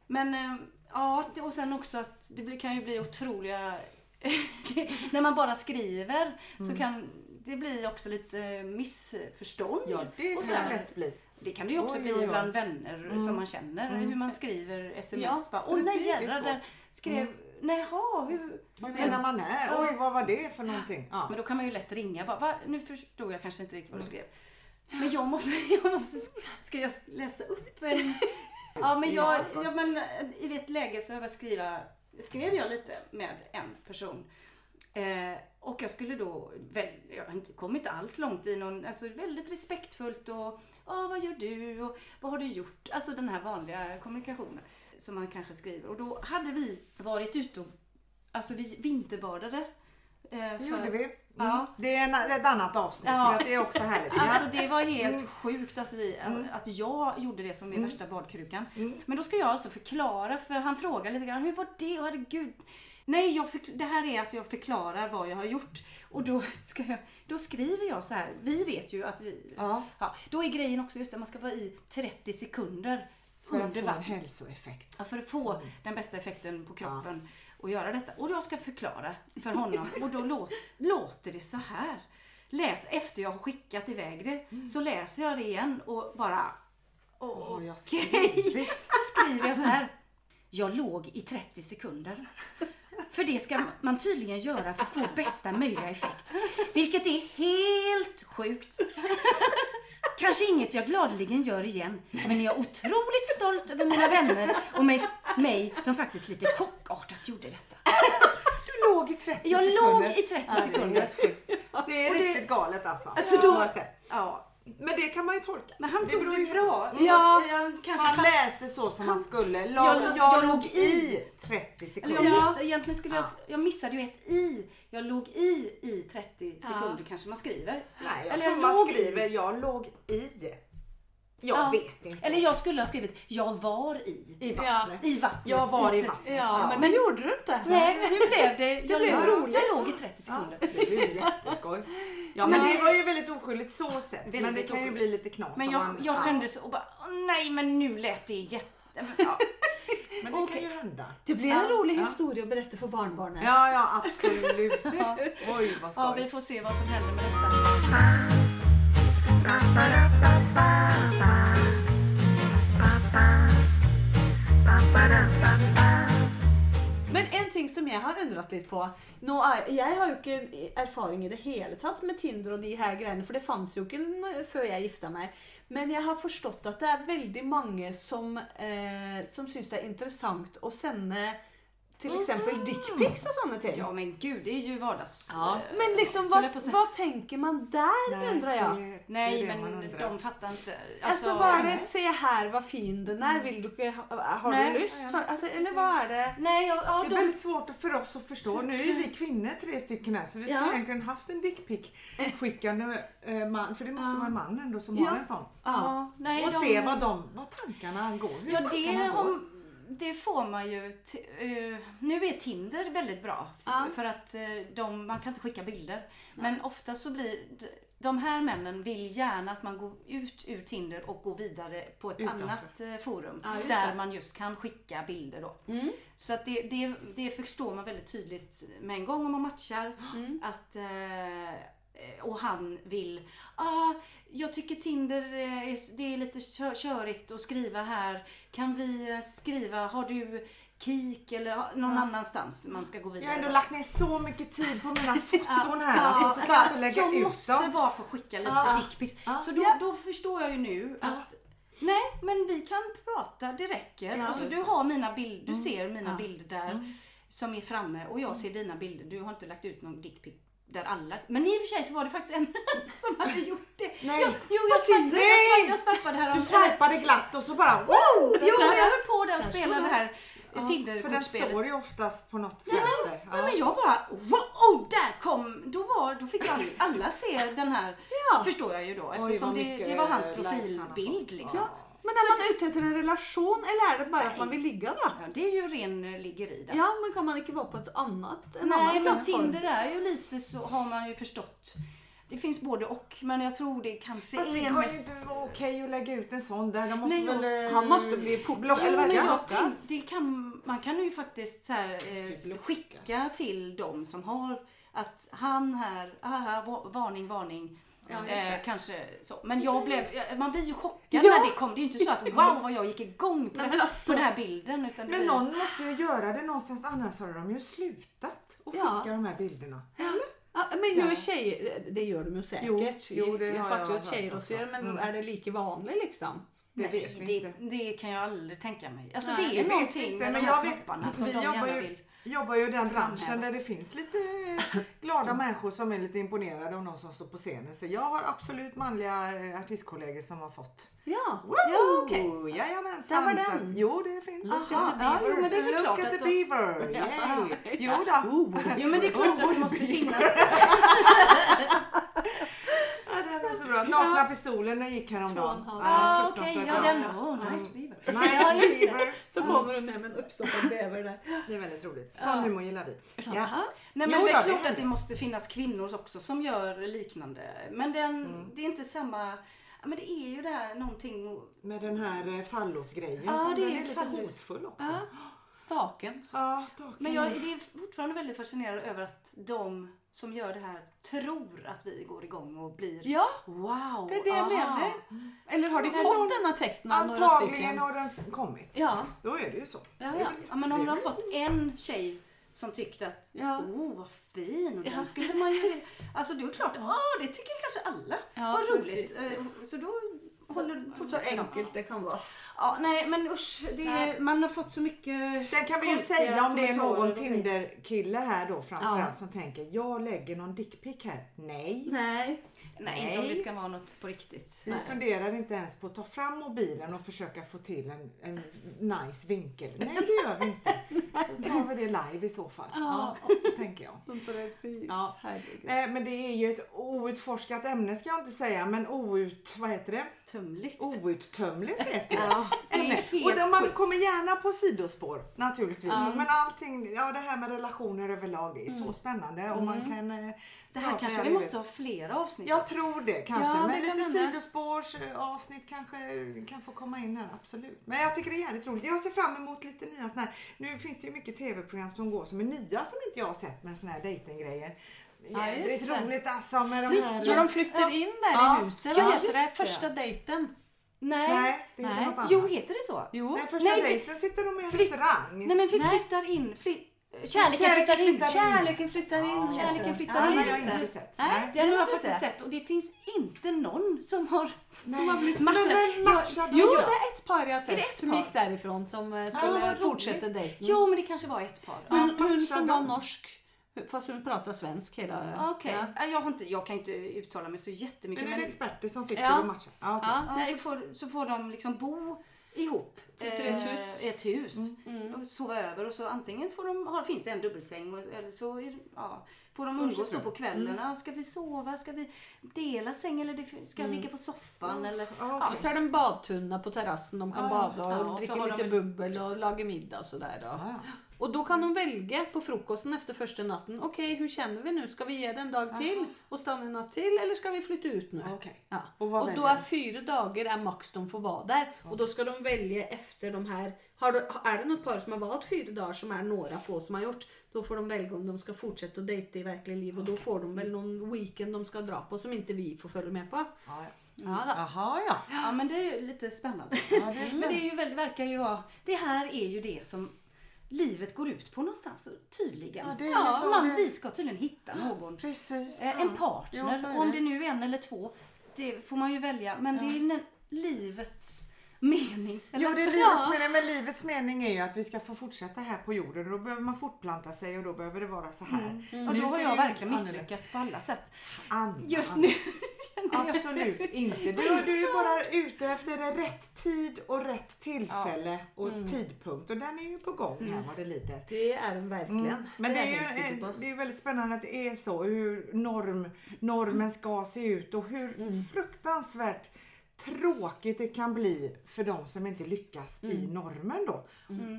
Men eh, ja, och sen också att det kan ju bli otroliga... när man bara skriver Mm. så kan det bli också lite missförstånd. Ja, det och kan sådär. det lätt bli. Det kan det ju också Oj, bli oj, oj. bland vänner Mm. som man känner. Mm. Hur man skriver sms. Ja, Åh nej jädrar, där skrev... Mm. Nej, jaha, hur... Hur menar man är? Ja. Oj, vad var det för någonting? Ja. Men då kan man ju lätt ringa bara, Va? nu förstod jag kanske inte riktigt Mm. vad du skrev. Men jag måste, jag måste, ska jag läsa upp en? Ja men Ja, jag, ja, men i ett läge så jag skriva, skrev jag lite med en person. Eh, och jag skulle då, väl, jag har inte kommit alls långt i någon, alltså väldigt respektfullt och ja vad gör du och vad har du gjort? Alltså den här vanliga kommunikationen som man kanske skriver. Och då hade vi varit ute och, alltså vi vinterbadade. Eh, Det gjorde vi. Mm. Ja. Det är en, ett annat avsnitt Ja. det är också härligt. Alltså det var helt Mm. sjukt att, vi, att jag gjorde det som min Mm. värsta badkrukan. Mm. Men då ska jag alltså förklara, för han frågar lite grann, hur var det? Och herregud. Nej, jag det här är att jag förklarar vad jag har gjort. Och då, ska jag, då skriver jag så här, vi vet ju att vi... Ja, Ja, då är grejen också just att man ska vara i 30 sekunder för att få en hälsoeffekt. Ja, för att få den bästa effekten på kroppen och göra detta. Och jag ska förklara för honom och då låt, låter det så här. Läs efter jag har skickat iväg det så läser jag det igen och bara okej. skrivit. Då skriver jag så här. Jag låg i 30 sekunder. För det ska man tydligen göra för att få bästa möjliga effekt. Vilket är helt sjukt. Kanske inget jag gladeligen gör igen, men jag är otroligt stolt över mina vänner och mig, mig som faktiskt lite chockartat gjorde detta. Du låg i 30 Jag sekunder. låg i 30 Ja, det är sekunder. Det är riktigt galet alltså. Alltså då, ja. Men det kan man ju tolka. Men han Det tog det ju- bra. Ja. Jag, kanske Han läste så som han skulle. La, Jag- jag, jag låg i 30 Eller sekunder. jag, Ja. miss, egentligen skulle jag, jag missade ju ett i. Jag låg i i 30 Ja. sekunder kanske man skriver. Nej, jag Eller tror jag man låg i. skriver jag låg i. Jag Ja. vet inte. Eller jag skulle ha skrivit jag var i. I vattnet. I vattnet. Jag var i vattnet. Ja, men det gjorde du inte. Nej, hur blev det? Jag, blev låg, roligt. jag låg i 30 Ja, sekunder. det blir ju jätteskoj. Ja men det var ju väldigt oskyldigt så sett. Men det kan ju bli lite knas. Men jag, man, jag ja. skämdes och bara, "Åh, nej men nu lät det jätte... Ja. Men det Okej. kan ju hända. Det blir en Ja. rolig Ja. historia att berätta för barnbarnen. Ja, ja absolut. Oj vad ja, skoj. vi får se vad som händer med detta. Jeg har undret litt på nå er, Jeg har jo ikke erfaring i det hele tatt med Tinder og de her greiene, for det fantes jo ikke innan før jeg gifta meg. Men jeg har forstått at det er veldig mange som, eh, som syns det er interessant å sende till exempel dickpics och sådana ting. Ja men gud, det är ju vardags... Ja. Men liksom, vad, jag vad tänker man där undrar jag? det- Nej men de fattar inte. Alltså, vad är det, se här vad fin den är, vill du, ha- har Nej. du lust? Alltså, eller vad är det? Nej, ja, ja, Det är de, väldigt svårt för oss att förstå. Nu är vi kvinnor tre stycken här så vi skulle Ja. egentligen haft en dickpic skickande eh, man, för det måste Ja. vara en man ändå som Ja. har en sån. ja, nej, och de, se vad, de, vad tankarna går. Hur Ja, det, tankarna går. har, det får man ju. eh, nu är Tinder väldigt bra. Ja. För att eh, de, man kan inte skicka bilder. Men ofta så blir de här männen vill gärna att man går ut ur Tinder och går vidare på ett Utanför. annat eh, forum. Ja, där det. man just kan skicka bilder då. Mm. Så att det, det, det förstår man väldigt tydligt med en gång om man matchar. Mm. Att, och han vill, ah, jag tycker Tinder eh, är, det är lite kö- körigt att skriva här. Kan vi eh, skriva, har du Kik eller någon annanstans man ska gå Jag vidare? har ändå lagt ner så mycket tid på mina foton här. Ja, alltså, så kan jag inte lägga jag ut måste dem. bara få skicka lite Ja. dickpics. Ja. Så då, då förstår jag ju nu att Nej men vi kan prata, det räcker. Ja, alltså, du har mina bilder, du ser mina bilder där Mm. som är framme och jag ser dina bilder. Du har inte lagt ut någon dickpic där alla... Men i och för sig så var det faktiskt en som hade gjort det. Nej. Jo, jo jag, swipe, jag, jag swipade här. Du swipade glatt och så bara wow! Jo, jag höll på där och spelade det här Ja, För den står ju oftast på något Nej, vänster. Nej, men jag bara, oh, där kom, då, var, då fick alla, alla se den här, Ja. förstår jag ju då, Oj, eftersom vad det, det var hans profilbild liksom. Ja. Men är man ute efter en relation eller är det bara att Nej. man vill ligga då? Ja, det är ju ren eh, liggeri där. Ja, men kan man inte vara på ett annat? En Nej, annan men? Tinder är ju lite så, har man ju förstått, det finns både och. Men jag tror det kanske Fast det är kan ju mest... inte vara okej att lägga ut en sån där. De måste Nej, väl, eh, Han måste bli pop- blocka. eller jag tänkte, det kan, man kan ju faktiskt så här, eh, Typ skicka till dem som har att han här, aha, va- varning, varning. Ja, eh, kanske så. Men jag blev, man blir ju chockad Ja. när det kom. Det är ju inte så att wow vad jag gick igång på, Nej, det, alltså. på den här bilden. Utan Men blir- någon måste ju göra det någonstans annars har de ju slutat att Ja. skicka de här bilderna. Ja, men gör tjejer, det gör de ju säkert. Jo, jo, det jag har fattar jag ju att tjejer också. gör men Mm. är det lika vanligt liksom? Det Nej, det, det kan jag aldrig tänka mig. Alltså Nej, det är någonting inte, med de här jag snapparna som vi de gärna ju- vill. Jobbar ju i den branschen där det finns lite glada människor som är lite imponerade av någon som står på scenen. Så jag har absolut manliga eh, artistkollegor som har fått. Ja. Ja, okej. Woo! Jajamensan! Där var Så den. Jo, det finns. Aha, Ja, jo, men det är Look klart at att the beaver! Ja. Yay! Jo då. Jo men det är klart att det måste finnas. Ja, den är så bra. Nakna pistolen den gick häromdagen. Ja Ja, okej, fruktansvärt ja den. Oh, nice beaver. Ja, Nice beaver. Så kommer du ner med en uppstoppad bäver där. Det är väldigt roligt. Ja. Sån humor gillar vi. Ja. Nej men Jo det är klart att det måste finnas kvinnor också som gör liknande. Men den, Mm. det är inte samma... Men det är ju det här någonting... Med den här eh, fallosgrejen. Ja, som det den är är lite fallos. hotfull också. Ja. Staken. Ja, staken. Men jag det är fortfarande väldigt fascinerad över att de som gör det här tror att vi går igång och blir Ja, wow. det är det jag menar. Eller har de Men fått de- den effekten av några Antagligen stycken? har den kommit. Ja. Då är det ju så. Ja, Det ja. Ja, men om det är har fått en tjej som tyckte att Ja. oh vad fin och Ja. den skulle man ju Alltså då är det klart, åh det tycker kanske alla. Ja, vad precis. roligt. Eh, Så då Så, håller så enkelt det kan vara. Ja, nej men usch, det Nej. man har fått så mycket Den kan vi ju säga om det är någon. Tinder-kille här då framförallt Ja. som tänker jag lägger någon dickpic här. Nej. Nej. Nej, inte om Nej. det ska vara något på riktigt. Vi funderar inte ens på att ta fram mobilen och försöka få till en, en nice vinkel. Nej det gör vi inte. Då tar vi det live i så fall. Ja, Ja. så tänker jag. Precis. Ja. Herregud. Eh, Men det är ju ett outforskat ämne ska jag inte säga men out, vad heter det? Tömligt. Outtömligt heter det. Ja, det är ämne. helt Och då man kommer gärna på sidospår naturligtvis. Ja. Men allting, ja det här med relationer överlag det är så spännande och man kan eh, Det här prata kanske vi måste ha flera avsnitt Jag tror det kanske. Ja, det men kan lite sidospårsavsnitt kanske kan få komma in här, absolut. Men jag tycker det är jävligt roligt. Jag ser fram emot lite nya såna här. Nu finns det ju mycket tv-program som går som är nya som inte jag har sett med såna här dejtinggrejer. Ja, Jävligt det. roligt alltså med de här. Så de flyttar in där Ja. i huset. Ja, Vad heter det? det. Första dejten? Nej. Nej, det heter Nej. något annat. Jo, heter det så? Jo. Nej, första Nej, dejten sitter de i en restaurang. Nej men vi flyttar in. Fly... Kärleken, Kärleken flyttar in. flyttar in. Kärleken flyttar in. Ja. Kärleken flyttar det. det in. har jag just inte det. sett. Nej. Nej. Det har jag inte faktiskt sett och det finns inte någon som har, Nej. som har blivit Men matchad. Jo, det är ett par jag har det sett ett som par? gick därifrån som eh, Ja, skulle vad fortsätta dejten. Jo men det kanske var ett par. Ja, hon som var norsk, fast hon pratar svensk hela... Ja, Okej, Ja. Ja, jag, har inte, jag kan inte uttala mig så jättemycket. Men är Men, det experter som sitter Ja. och matchar? Ja, okej. Ja, ja, nej, så, ex- får, så får de liksom bo ihop i ett eh, hus. ett hus. Mm. Och sova över och så antingen får de, har, finns det en dubbelsäng och, eller så är, ja, får de umgås då på kvällarna. Ska vi sova? Ska vi dela säng eller ska jag ligga på soffan? Eller, Ja, Ja, okej. så är det en badtunna på terrassen. De kan Ja, bada och ja, och så dricka lite de- bubbel och laga middag och sådär. Då. Ja, ja. Och då kan de välja på frukosten efter första natten. Okej, hur känner vi nu? Ska vi ge det en dag till och stanna en natt till eller ska vi flytta ut nu? Okej. Ja. Och Och, då är fyra dagar är max de får vara där. Och då ska de välja efter de här. Har du, är det något par som har valt fyra dagar som är några få som har gjort. Då får de välja om de ska fortsätta att dejta i verkliga liv. Och då får de väl någon weekend de ska dra på som inte vi får följa med på. Ja, ja. Ja, då. Jaha ja. Ja men det är ju lite spännande. ja det är Men det spännande. är ju verkar ju vara, det här är ju det som livet går ut på någonstans tydligen. Ja, det Ja, man, det- vi ska tydligen hitta någon, Precis. eh, en partner. Ja, och om det. det nu är en eller två, det får man ju välja. Men det är livets mening. Jo, det är livets Ja. mening. Men livets mening är ju att vi ska få fortsätta här på jorden. Och då behöver man fortplanta sig och då behöver det vara så här. Och Nu då har jag det verkligen misslyckats på alla sätt. Anna, Just nu Absolut inte. Du, du är bara ute efter rätt tid och rätt tillfälle och tidpunkt. Och den är ju på gång här vad det lider. Det är den verkligen. Mm. Men det är, jag helt ju, det är väldigt spännande att det är så. Hur norm, normen ska se ut och hur Mm. fruktansvärt tråkigt det kan bli för de som inte lyckas Mm. i normen då.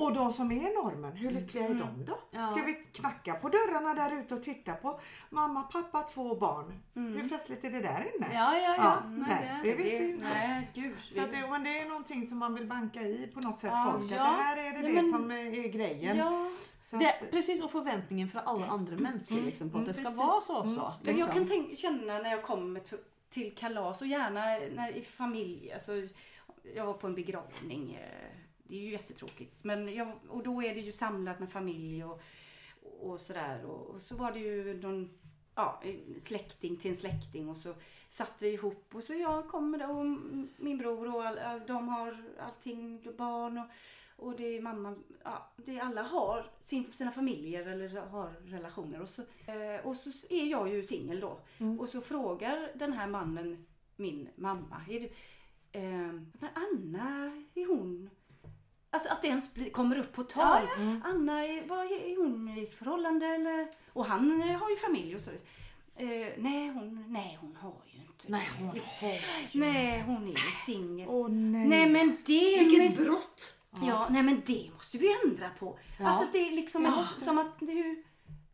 Och de som är normen, hur lyckliga är de då? Ja. Ska vi knacka på dörrarna där ute och titta på mamma, pappa, två barn. Hur festligt är det där inne? Ja, ja, ja. Ja, Nej, nej, det det, vet vi ju inte. Nej, gud. Så att det, men det är någonting som man vill banka i på något sätt Ja, folk. ja. Att det här är det, Ja, det men- som är grejen. Ja, Så det, att, precis, och förväntningen från alla andra människor liksom, på att det ska precis. vara så. För Liksom. Jag kan tänka, känna när jag kommer till, kalas och gärna när i familj. Alltså, jag var på en begravning. Eh, det är ju jättetråkigt. Men jag, och då är det ju samlat med familj och, och sådär. Och, och så var det ju någon ja, släkting till en släkting och så satt vi ihop och så jag kommer och min bror och all, all, de har allting, barn och, och det är mamma. Ja, det, alla har sin, sina familjer eller har relationer och så, eh, och så är jag ju singel då. Och så frågar den här mannen min mamma. Är det, eh, men Anna, är hon Alltså att det ens blir, kommer upp på tal. Anna, är, vad, är är hon i ett förhållande eller? Och han eh, har ju familj och så. Eh, nej, hon, nej, hon har ju inte nej, hon Liksom. har Nej, hon är ju singel. Åh nej. nej men det... Vilket men, brott! Ja, nej men det måste vi ändra på. Ja. Alltså det är liksom en- måste- som att ju...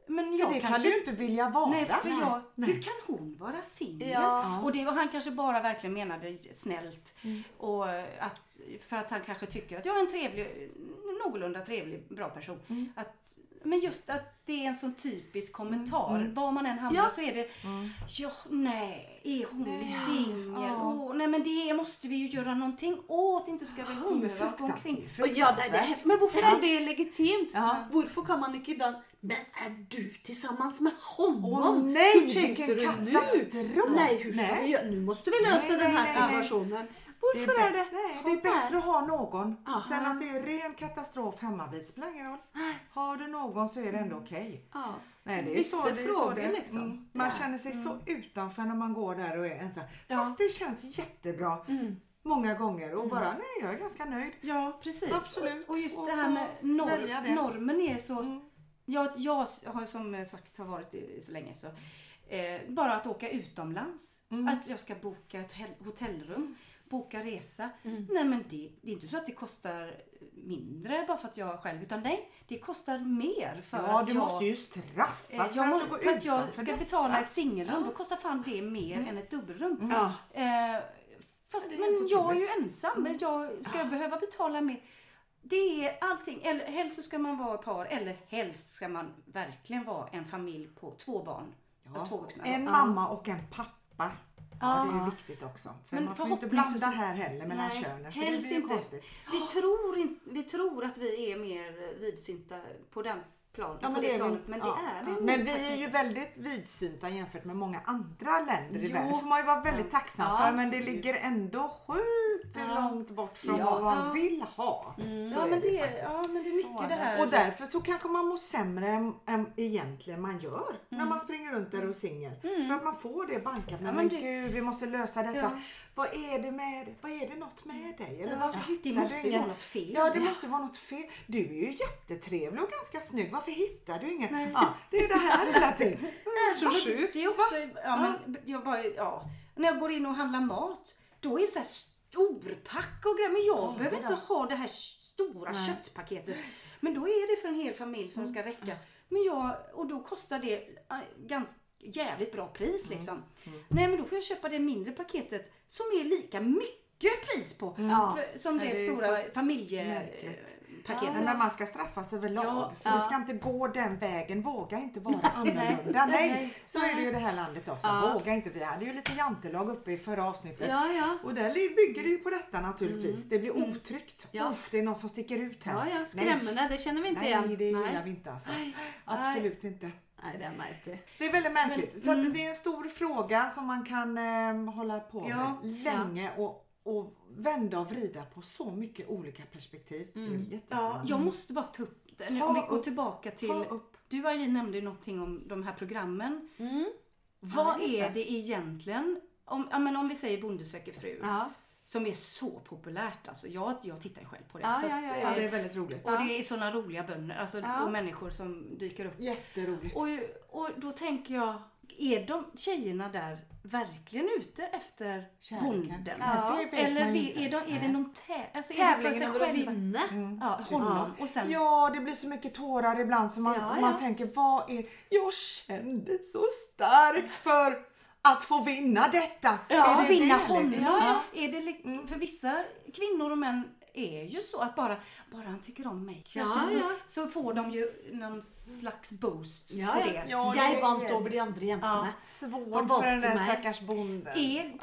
Men För jag det kanske... kan du inte vilja vara. Nej, för jag, Nej. hur kan hon vara singel? Ja. Och det var han kanske bara verkligen menade snällt. Mm. Och att, för att han kanske tycker att jag är en trevlig, någorlunda trevlig, bra person. Mm. Att, men just att det är en sån typisk kommentar. Mm. Var man än hamnar Ja. så är det, ja, nej, är hon Nej. singel? Ja. Åh, nej men det måste vi ju göra någonting åt. Inte ska väl hon behöva gå fruktansvärt. omkring. Ja, det, det, men varför Ja. är det legitimt? Ja. Varför kan man inte ibland... Men är du tillsammans med honom? Åh, nej, hur vilken du katastrof. nu? Nej, hur ska Nej. vi göra? Nu måste vi lösa Nej, den här nej, situationen. Det är, Varför är, det? Nej, det är bättre att ha någon. Aha. Sen att det är ren katastrof hemma vid spelar ingen roll. Har du någon så är det ändå okej. Ja. Nej, det är Vissa så, det är så frågor det är. liksom. Mm. Man Ja. känner sig så utanför när man går där och är ensam. Ja. Fast det känns jättebra Mm. många gånger och bara nej, jag är ganska nöjd. Ja, precis. Absolut. Och, och just Och det här med norm, det. normen är så... Mm. Jag, jag har som sagt har varit i så länge så. Eh, bara att åka utomlands. Mm. Att jag ska boka ett hotell- hotellrum. Boka resa. Mm. Nej men det, det är inte så att det kostar mindre bara för att jag själv. Utan nej, det kostar mer för Ja, att du jag... måste ju straffas eh, för jag må, att du går för att jag ska det. betala ett singelrum. Då kostar fan det mer än ett dubbelrum. Ja. Eh, fast, Ja, men jag är ju ensam. Men jag, ska jag behöva betala mer? Det är allting. Eller, helst så ska man vara par eller helst ska man verkligen vara en familj på två barn. Ja. Två vuxna. En Ja. mamma och en pappa. Ja, det är ju viktigt också. För Men man får inte blanda så- här heller mellan Nej, könen. För det helst blir ju inte. konstigt. Vi, tror in, vi tror att vi är mer vidsynta på den plan, Ja, men det, det är vi planet. inte. Men Ja. det är vi Men vi är ju väldigt vidsynta jämfört med många andra länder i Jo. världen. Det får man ju vara väldigt tacksam Ja, för. Men det absolut. ligger ändå sjukt Ja. långt bort från Ja. vad man Ja. vill ha. Så Ja är men, det, faktiskt. ja men det är mycket Så är det här. Och därför så kanske man mår sämre än, än egentligen man gör när man springer runt där och är singel. För att man får det bankat. Men, Ja, men det- gud, vi måste lösa detta. Ja. Vad är det med Vad är det något med dig? Eller Ja, hittar det måste du ju vara något fel. Ja, det måste vara något fel. Du är ju jättetrevlig och ganska snygg. Varför hittar du ingen? Nej. Ja, det är det här hela tiden. Det är så sjukt. Det är också, ja, men, jag bara, ja. När jag går in och handlar mat, då är det så här storpack och grejer. Men jag Ja, behöver inte ha det här stora Nej. köttpaketet. Men då är det för en hel familj som ska räcka. Men jag, och då kostar det äh, ganska jävligt bra pris liksom. Nej men då får jag köpa det mindre paketet som är lika mycket pris på. Ja. För, som Ja, det, det stora märkligt. Nej, men man ska straffas överlag. Ja, för ja. du ska inte gå den vägen. Våga inte vara annorlunda. Nej, nej, så är det ju i det här landet också. Ja. Våga inte. Vi hade ju lite jantelag uppe i förra avsnittet. Ja, ja. Och där bygger det ju på detta naturligtvis. Det blir otryggt. Ja. Usch, det är någon som sticker ut här. Ja, ja. Nej. Skrämmande, det känner vi inte Nej, igen. det gillar vi inte alltså. Absolut inte. Nej, det är märkligt. Det är väldigt märkligt. så att det är en stor fråga som man kan eh, hålla på Ja. med länge och, och vända och vrida på så mycket olika perspektiv. Är Ja, jag måste bara ta upp det. Ta Om vi går upp- tillbaka till... Du Aileen nämnde ju någonting om de här programmen. Mm. Vad just är det. det egentligen? Om, ja, men om vi säger Bonde söker fru. Ja. Som är så populärt. Alltså, jag, jag tittar ju själv på det. Ja, så ja, att, ja, eh, Ja, det är väldigt roligt. Och det är såna roliga bönder alltså, Ja. och människor som dyker upp. Jätteroligt. Och, och då tänker jag, är de tjejerna där verkligen ute efter Kärleken. bonden? Ja, det vet Eller man ju vill, inte. är, de, är det någon tä alltså det för över att vinna. Ja, honom. Och sen, Ja, det blir så mycket tårar ibland så man, Ja, man ja. tänker vad är... Jag kände så starkt för att få vinna detta. Ja, är det vinna det, honom. Ja, Ja. Är det, li- För vissa kvinnor och män är ju så att bara, bara han tycker om mig kanske, Ja, så, ja. så får de ju någon slags boost Ja, på ja. det. Ja, jag det vant över de andra jäntorna. Svårt Han för den där stackars bonden. Är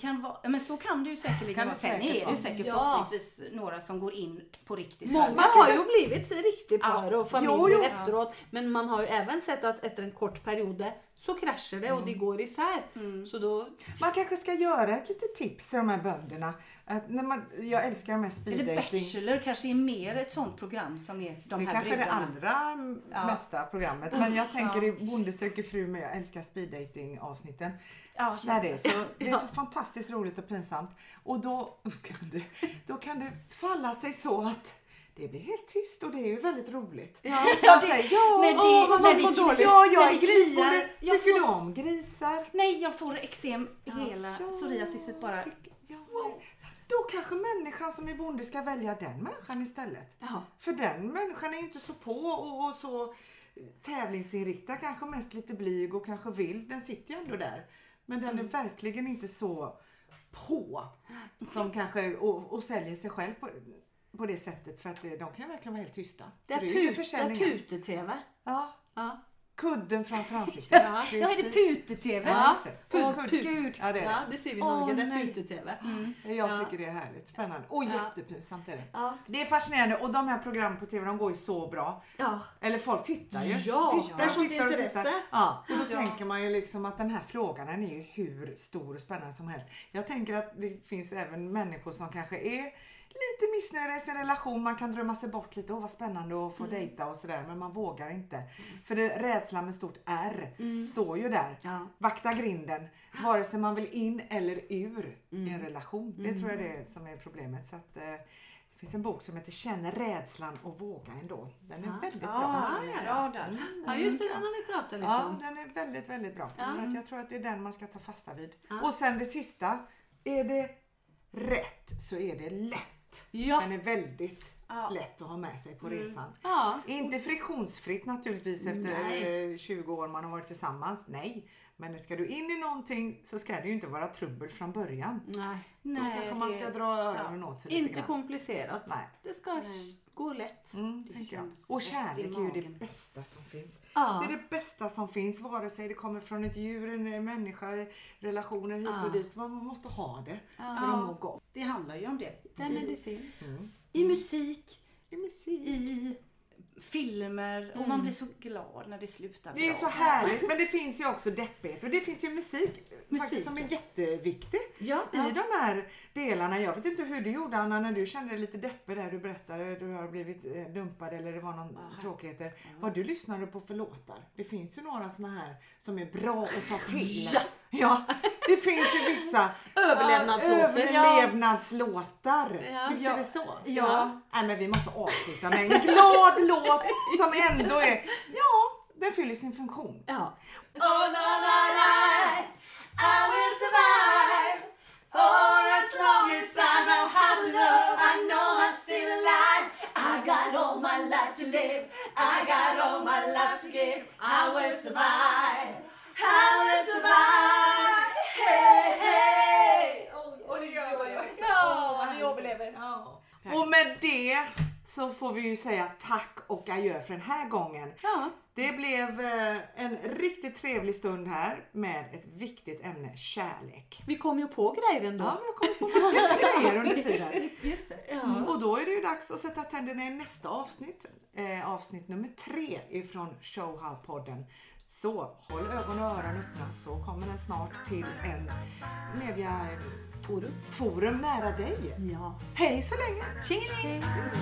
kan vara, men så kan det ju säkerligen Kan det vara. Sen säkert är det ju säkert Ja. förhoppningsvis några som går in på riktigt. Många har ju blivit riktigt par och familjer Jo, jo. efteråt. Men man har ju även sett att efter en kort period så kraschar det och de går isär. Så då... Man kanske ska göra ett litet tips till de här bönderna. Att när man, jag älskar de här Eller speeddating. Bachelor kanske är mer ett sånt program som är de Det är här kanske är det allra Ja. mesta programmet. Men jag tänker i Bonde söker fru med jag älskar speeddating avsnitten. Ja, Där det, är så, det är så fantastiskt roligt och pinsamt. Och då kan, det, då kan det falla sig så att det blir helt tyst och det är ju väldigt roligt. Ja, Jag det- säger ja, när det- åh, vad när det- dåligt. ja, Ja, jag är grisbonde. Tycker får du om grisar? Nej, jag får eksem hela Ja, psoriasiset bara. tycker- ja, Då kanske människan som är bonde ska välja den människan istället. Ja. För den människan är inte så på och, och så tävlingsinriktad, kanske mest lite blyg och kanske vild. Den sitter ju ändå där. Men den Mm. är verkligen inte så på som kanske och, och säljer sig själv på, på det sättet för att det, de kan ju verkligen vara helt tysta. Det är, put, det är pute-tv. Ja, Ja. Kudden framför ansiktet. Ja. Ja, är det pute-tv? Ja, det. Åh, Kudd- put. Gud. Ja, det är ja, det. det ser vi i Norge. Det är pute-tv. Jag Ja. tycker det är härligt. Spännande. Och Ja. jättepinsamt är det. Ja. Det är fascinerande och de här programmen på TV de går ju så bra. Ja. Eller folk tittar ju. Ja, tittar, sånt tittar och tittar. Ja, och då Ja. tänker man ju liksom att den här frågan den är ju hur stor och spännande som helst. Jag tänker att det finns även människor som kanske är lite missnöjda i sin relation. Man kan drömma sig bort lite. Åh vad spännande att få Mm. dejta och sådär. Men man vågar inte. För det, rädslan med stort R Mm. står ju där. Ja. Vakta grinden. Vare sig man vill in eller ur i Mm. en relation. Det tror jag det är som är problemet. Så att, eh, det finns en bok som heter Känn rädslan och våga ändå. Den är Ja. väldigt bra. Ja, ja, ja, där. ja, just det. Den har vi pratat lite Ja, om. den är väldigt, väldigt bra. Ja. Så jag tror att det är den man ska ta fasta vid. Ja. Och sen det sista. Är det rätt så är det lätt. Ja. Den är väldigt Ja. lätt att ha med sig på resan. Ja. Inte friktionsfritt naturligtvis efter Nej. eh, 20 år man har varit tillsammans. Nej. Men ska du in i någonting så ska det ju inte vara trubbel från början. Nej. Då Nej, kanske man ska det- dra öronen åt sig lite Inte grann. komplicerat. Nej. Det ska Nej. Gå lätt. Mm, Det känns Och kärlek är ju det bästa som finns. Ja. Det är det bästa som finns, vare sig det kommer från ett djur, en människa, relationer hit Ja. och dit. Man måste ha det Ja. för att må gott. Det handlar ju om det. Det är medicin. I musik, I musik. i filmer och man blir så glad när det slutar Det är bra. så härligt, men det finns ju också deppighet. Och det finns ju musik, Musik, som är ja. jätteviktig Ja. i de här delarna. Jag vet inte hur du gjorde Anna när du kände dig lite deppig där du berättade du har blivit eh, dumpad eller det var någon tråkigheter. Vad du lyssnade på för låtar. Det finns ju några såna här som är bra att ta till. Ja. Ja, det finns ju vissa Överlevnadslåtar. överlevnadslåtar. Ja. Visst är det så? Ja. Nej, men vi måste avsluta med en glad låt som ändå är, ja, den fyller sin funktion. Ja. Oh, no, no, no. I will survive for as long as I know how to love. I know I'm still alive. I got all my life to live. I got all my life to give. I will survive. I will survive. Hey, hey. Och det gör man ju också. Ja, vi överlever. Ja. Och med det så får vi ju säga tack och adjö för den här gången. Ja. Det blev eh, en riktigt trevlig stund här med ett viktigt ämne, kärlek. Vi kom ju på grejer ändå. Ja, vi har kommit på massa grejer under tiden. Just det. Ja. Och då är det ju dags att sätta tänderna i nästa avsnitt. Eh, avsnitt nummer tre ifrån Showhow-podden. Så håll ögon och öron öppna så kommer den snart till en media forum Forum nära dig. Ja. Hej så länge! Tjingeling! Hej.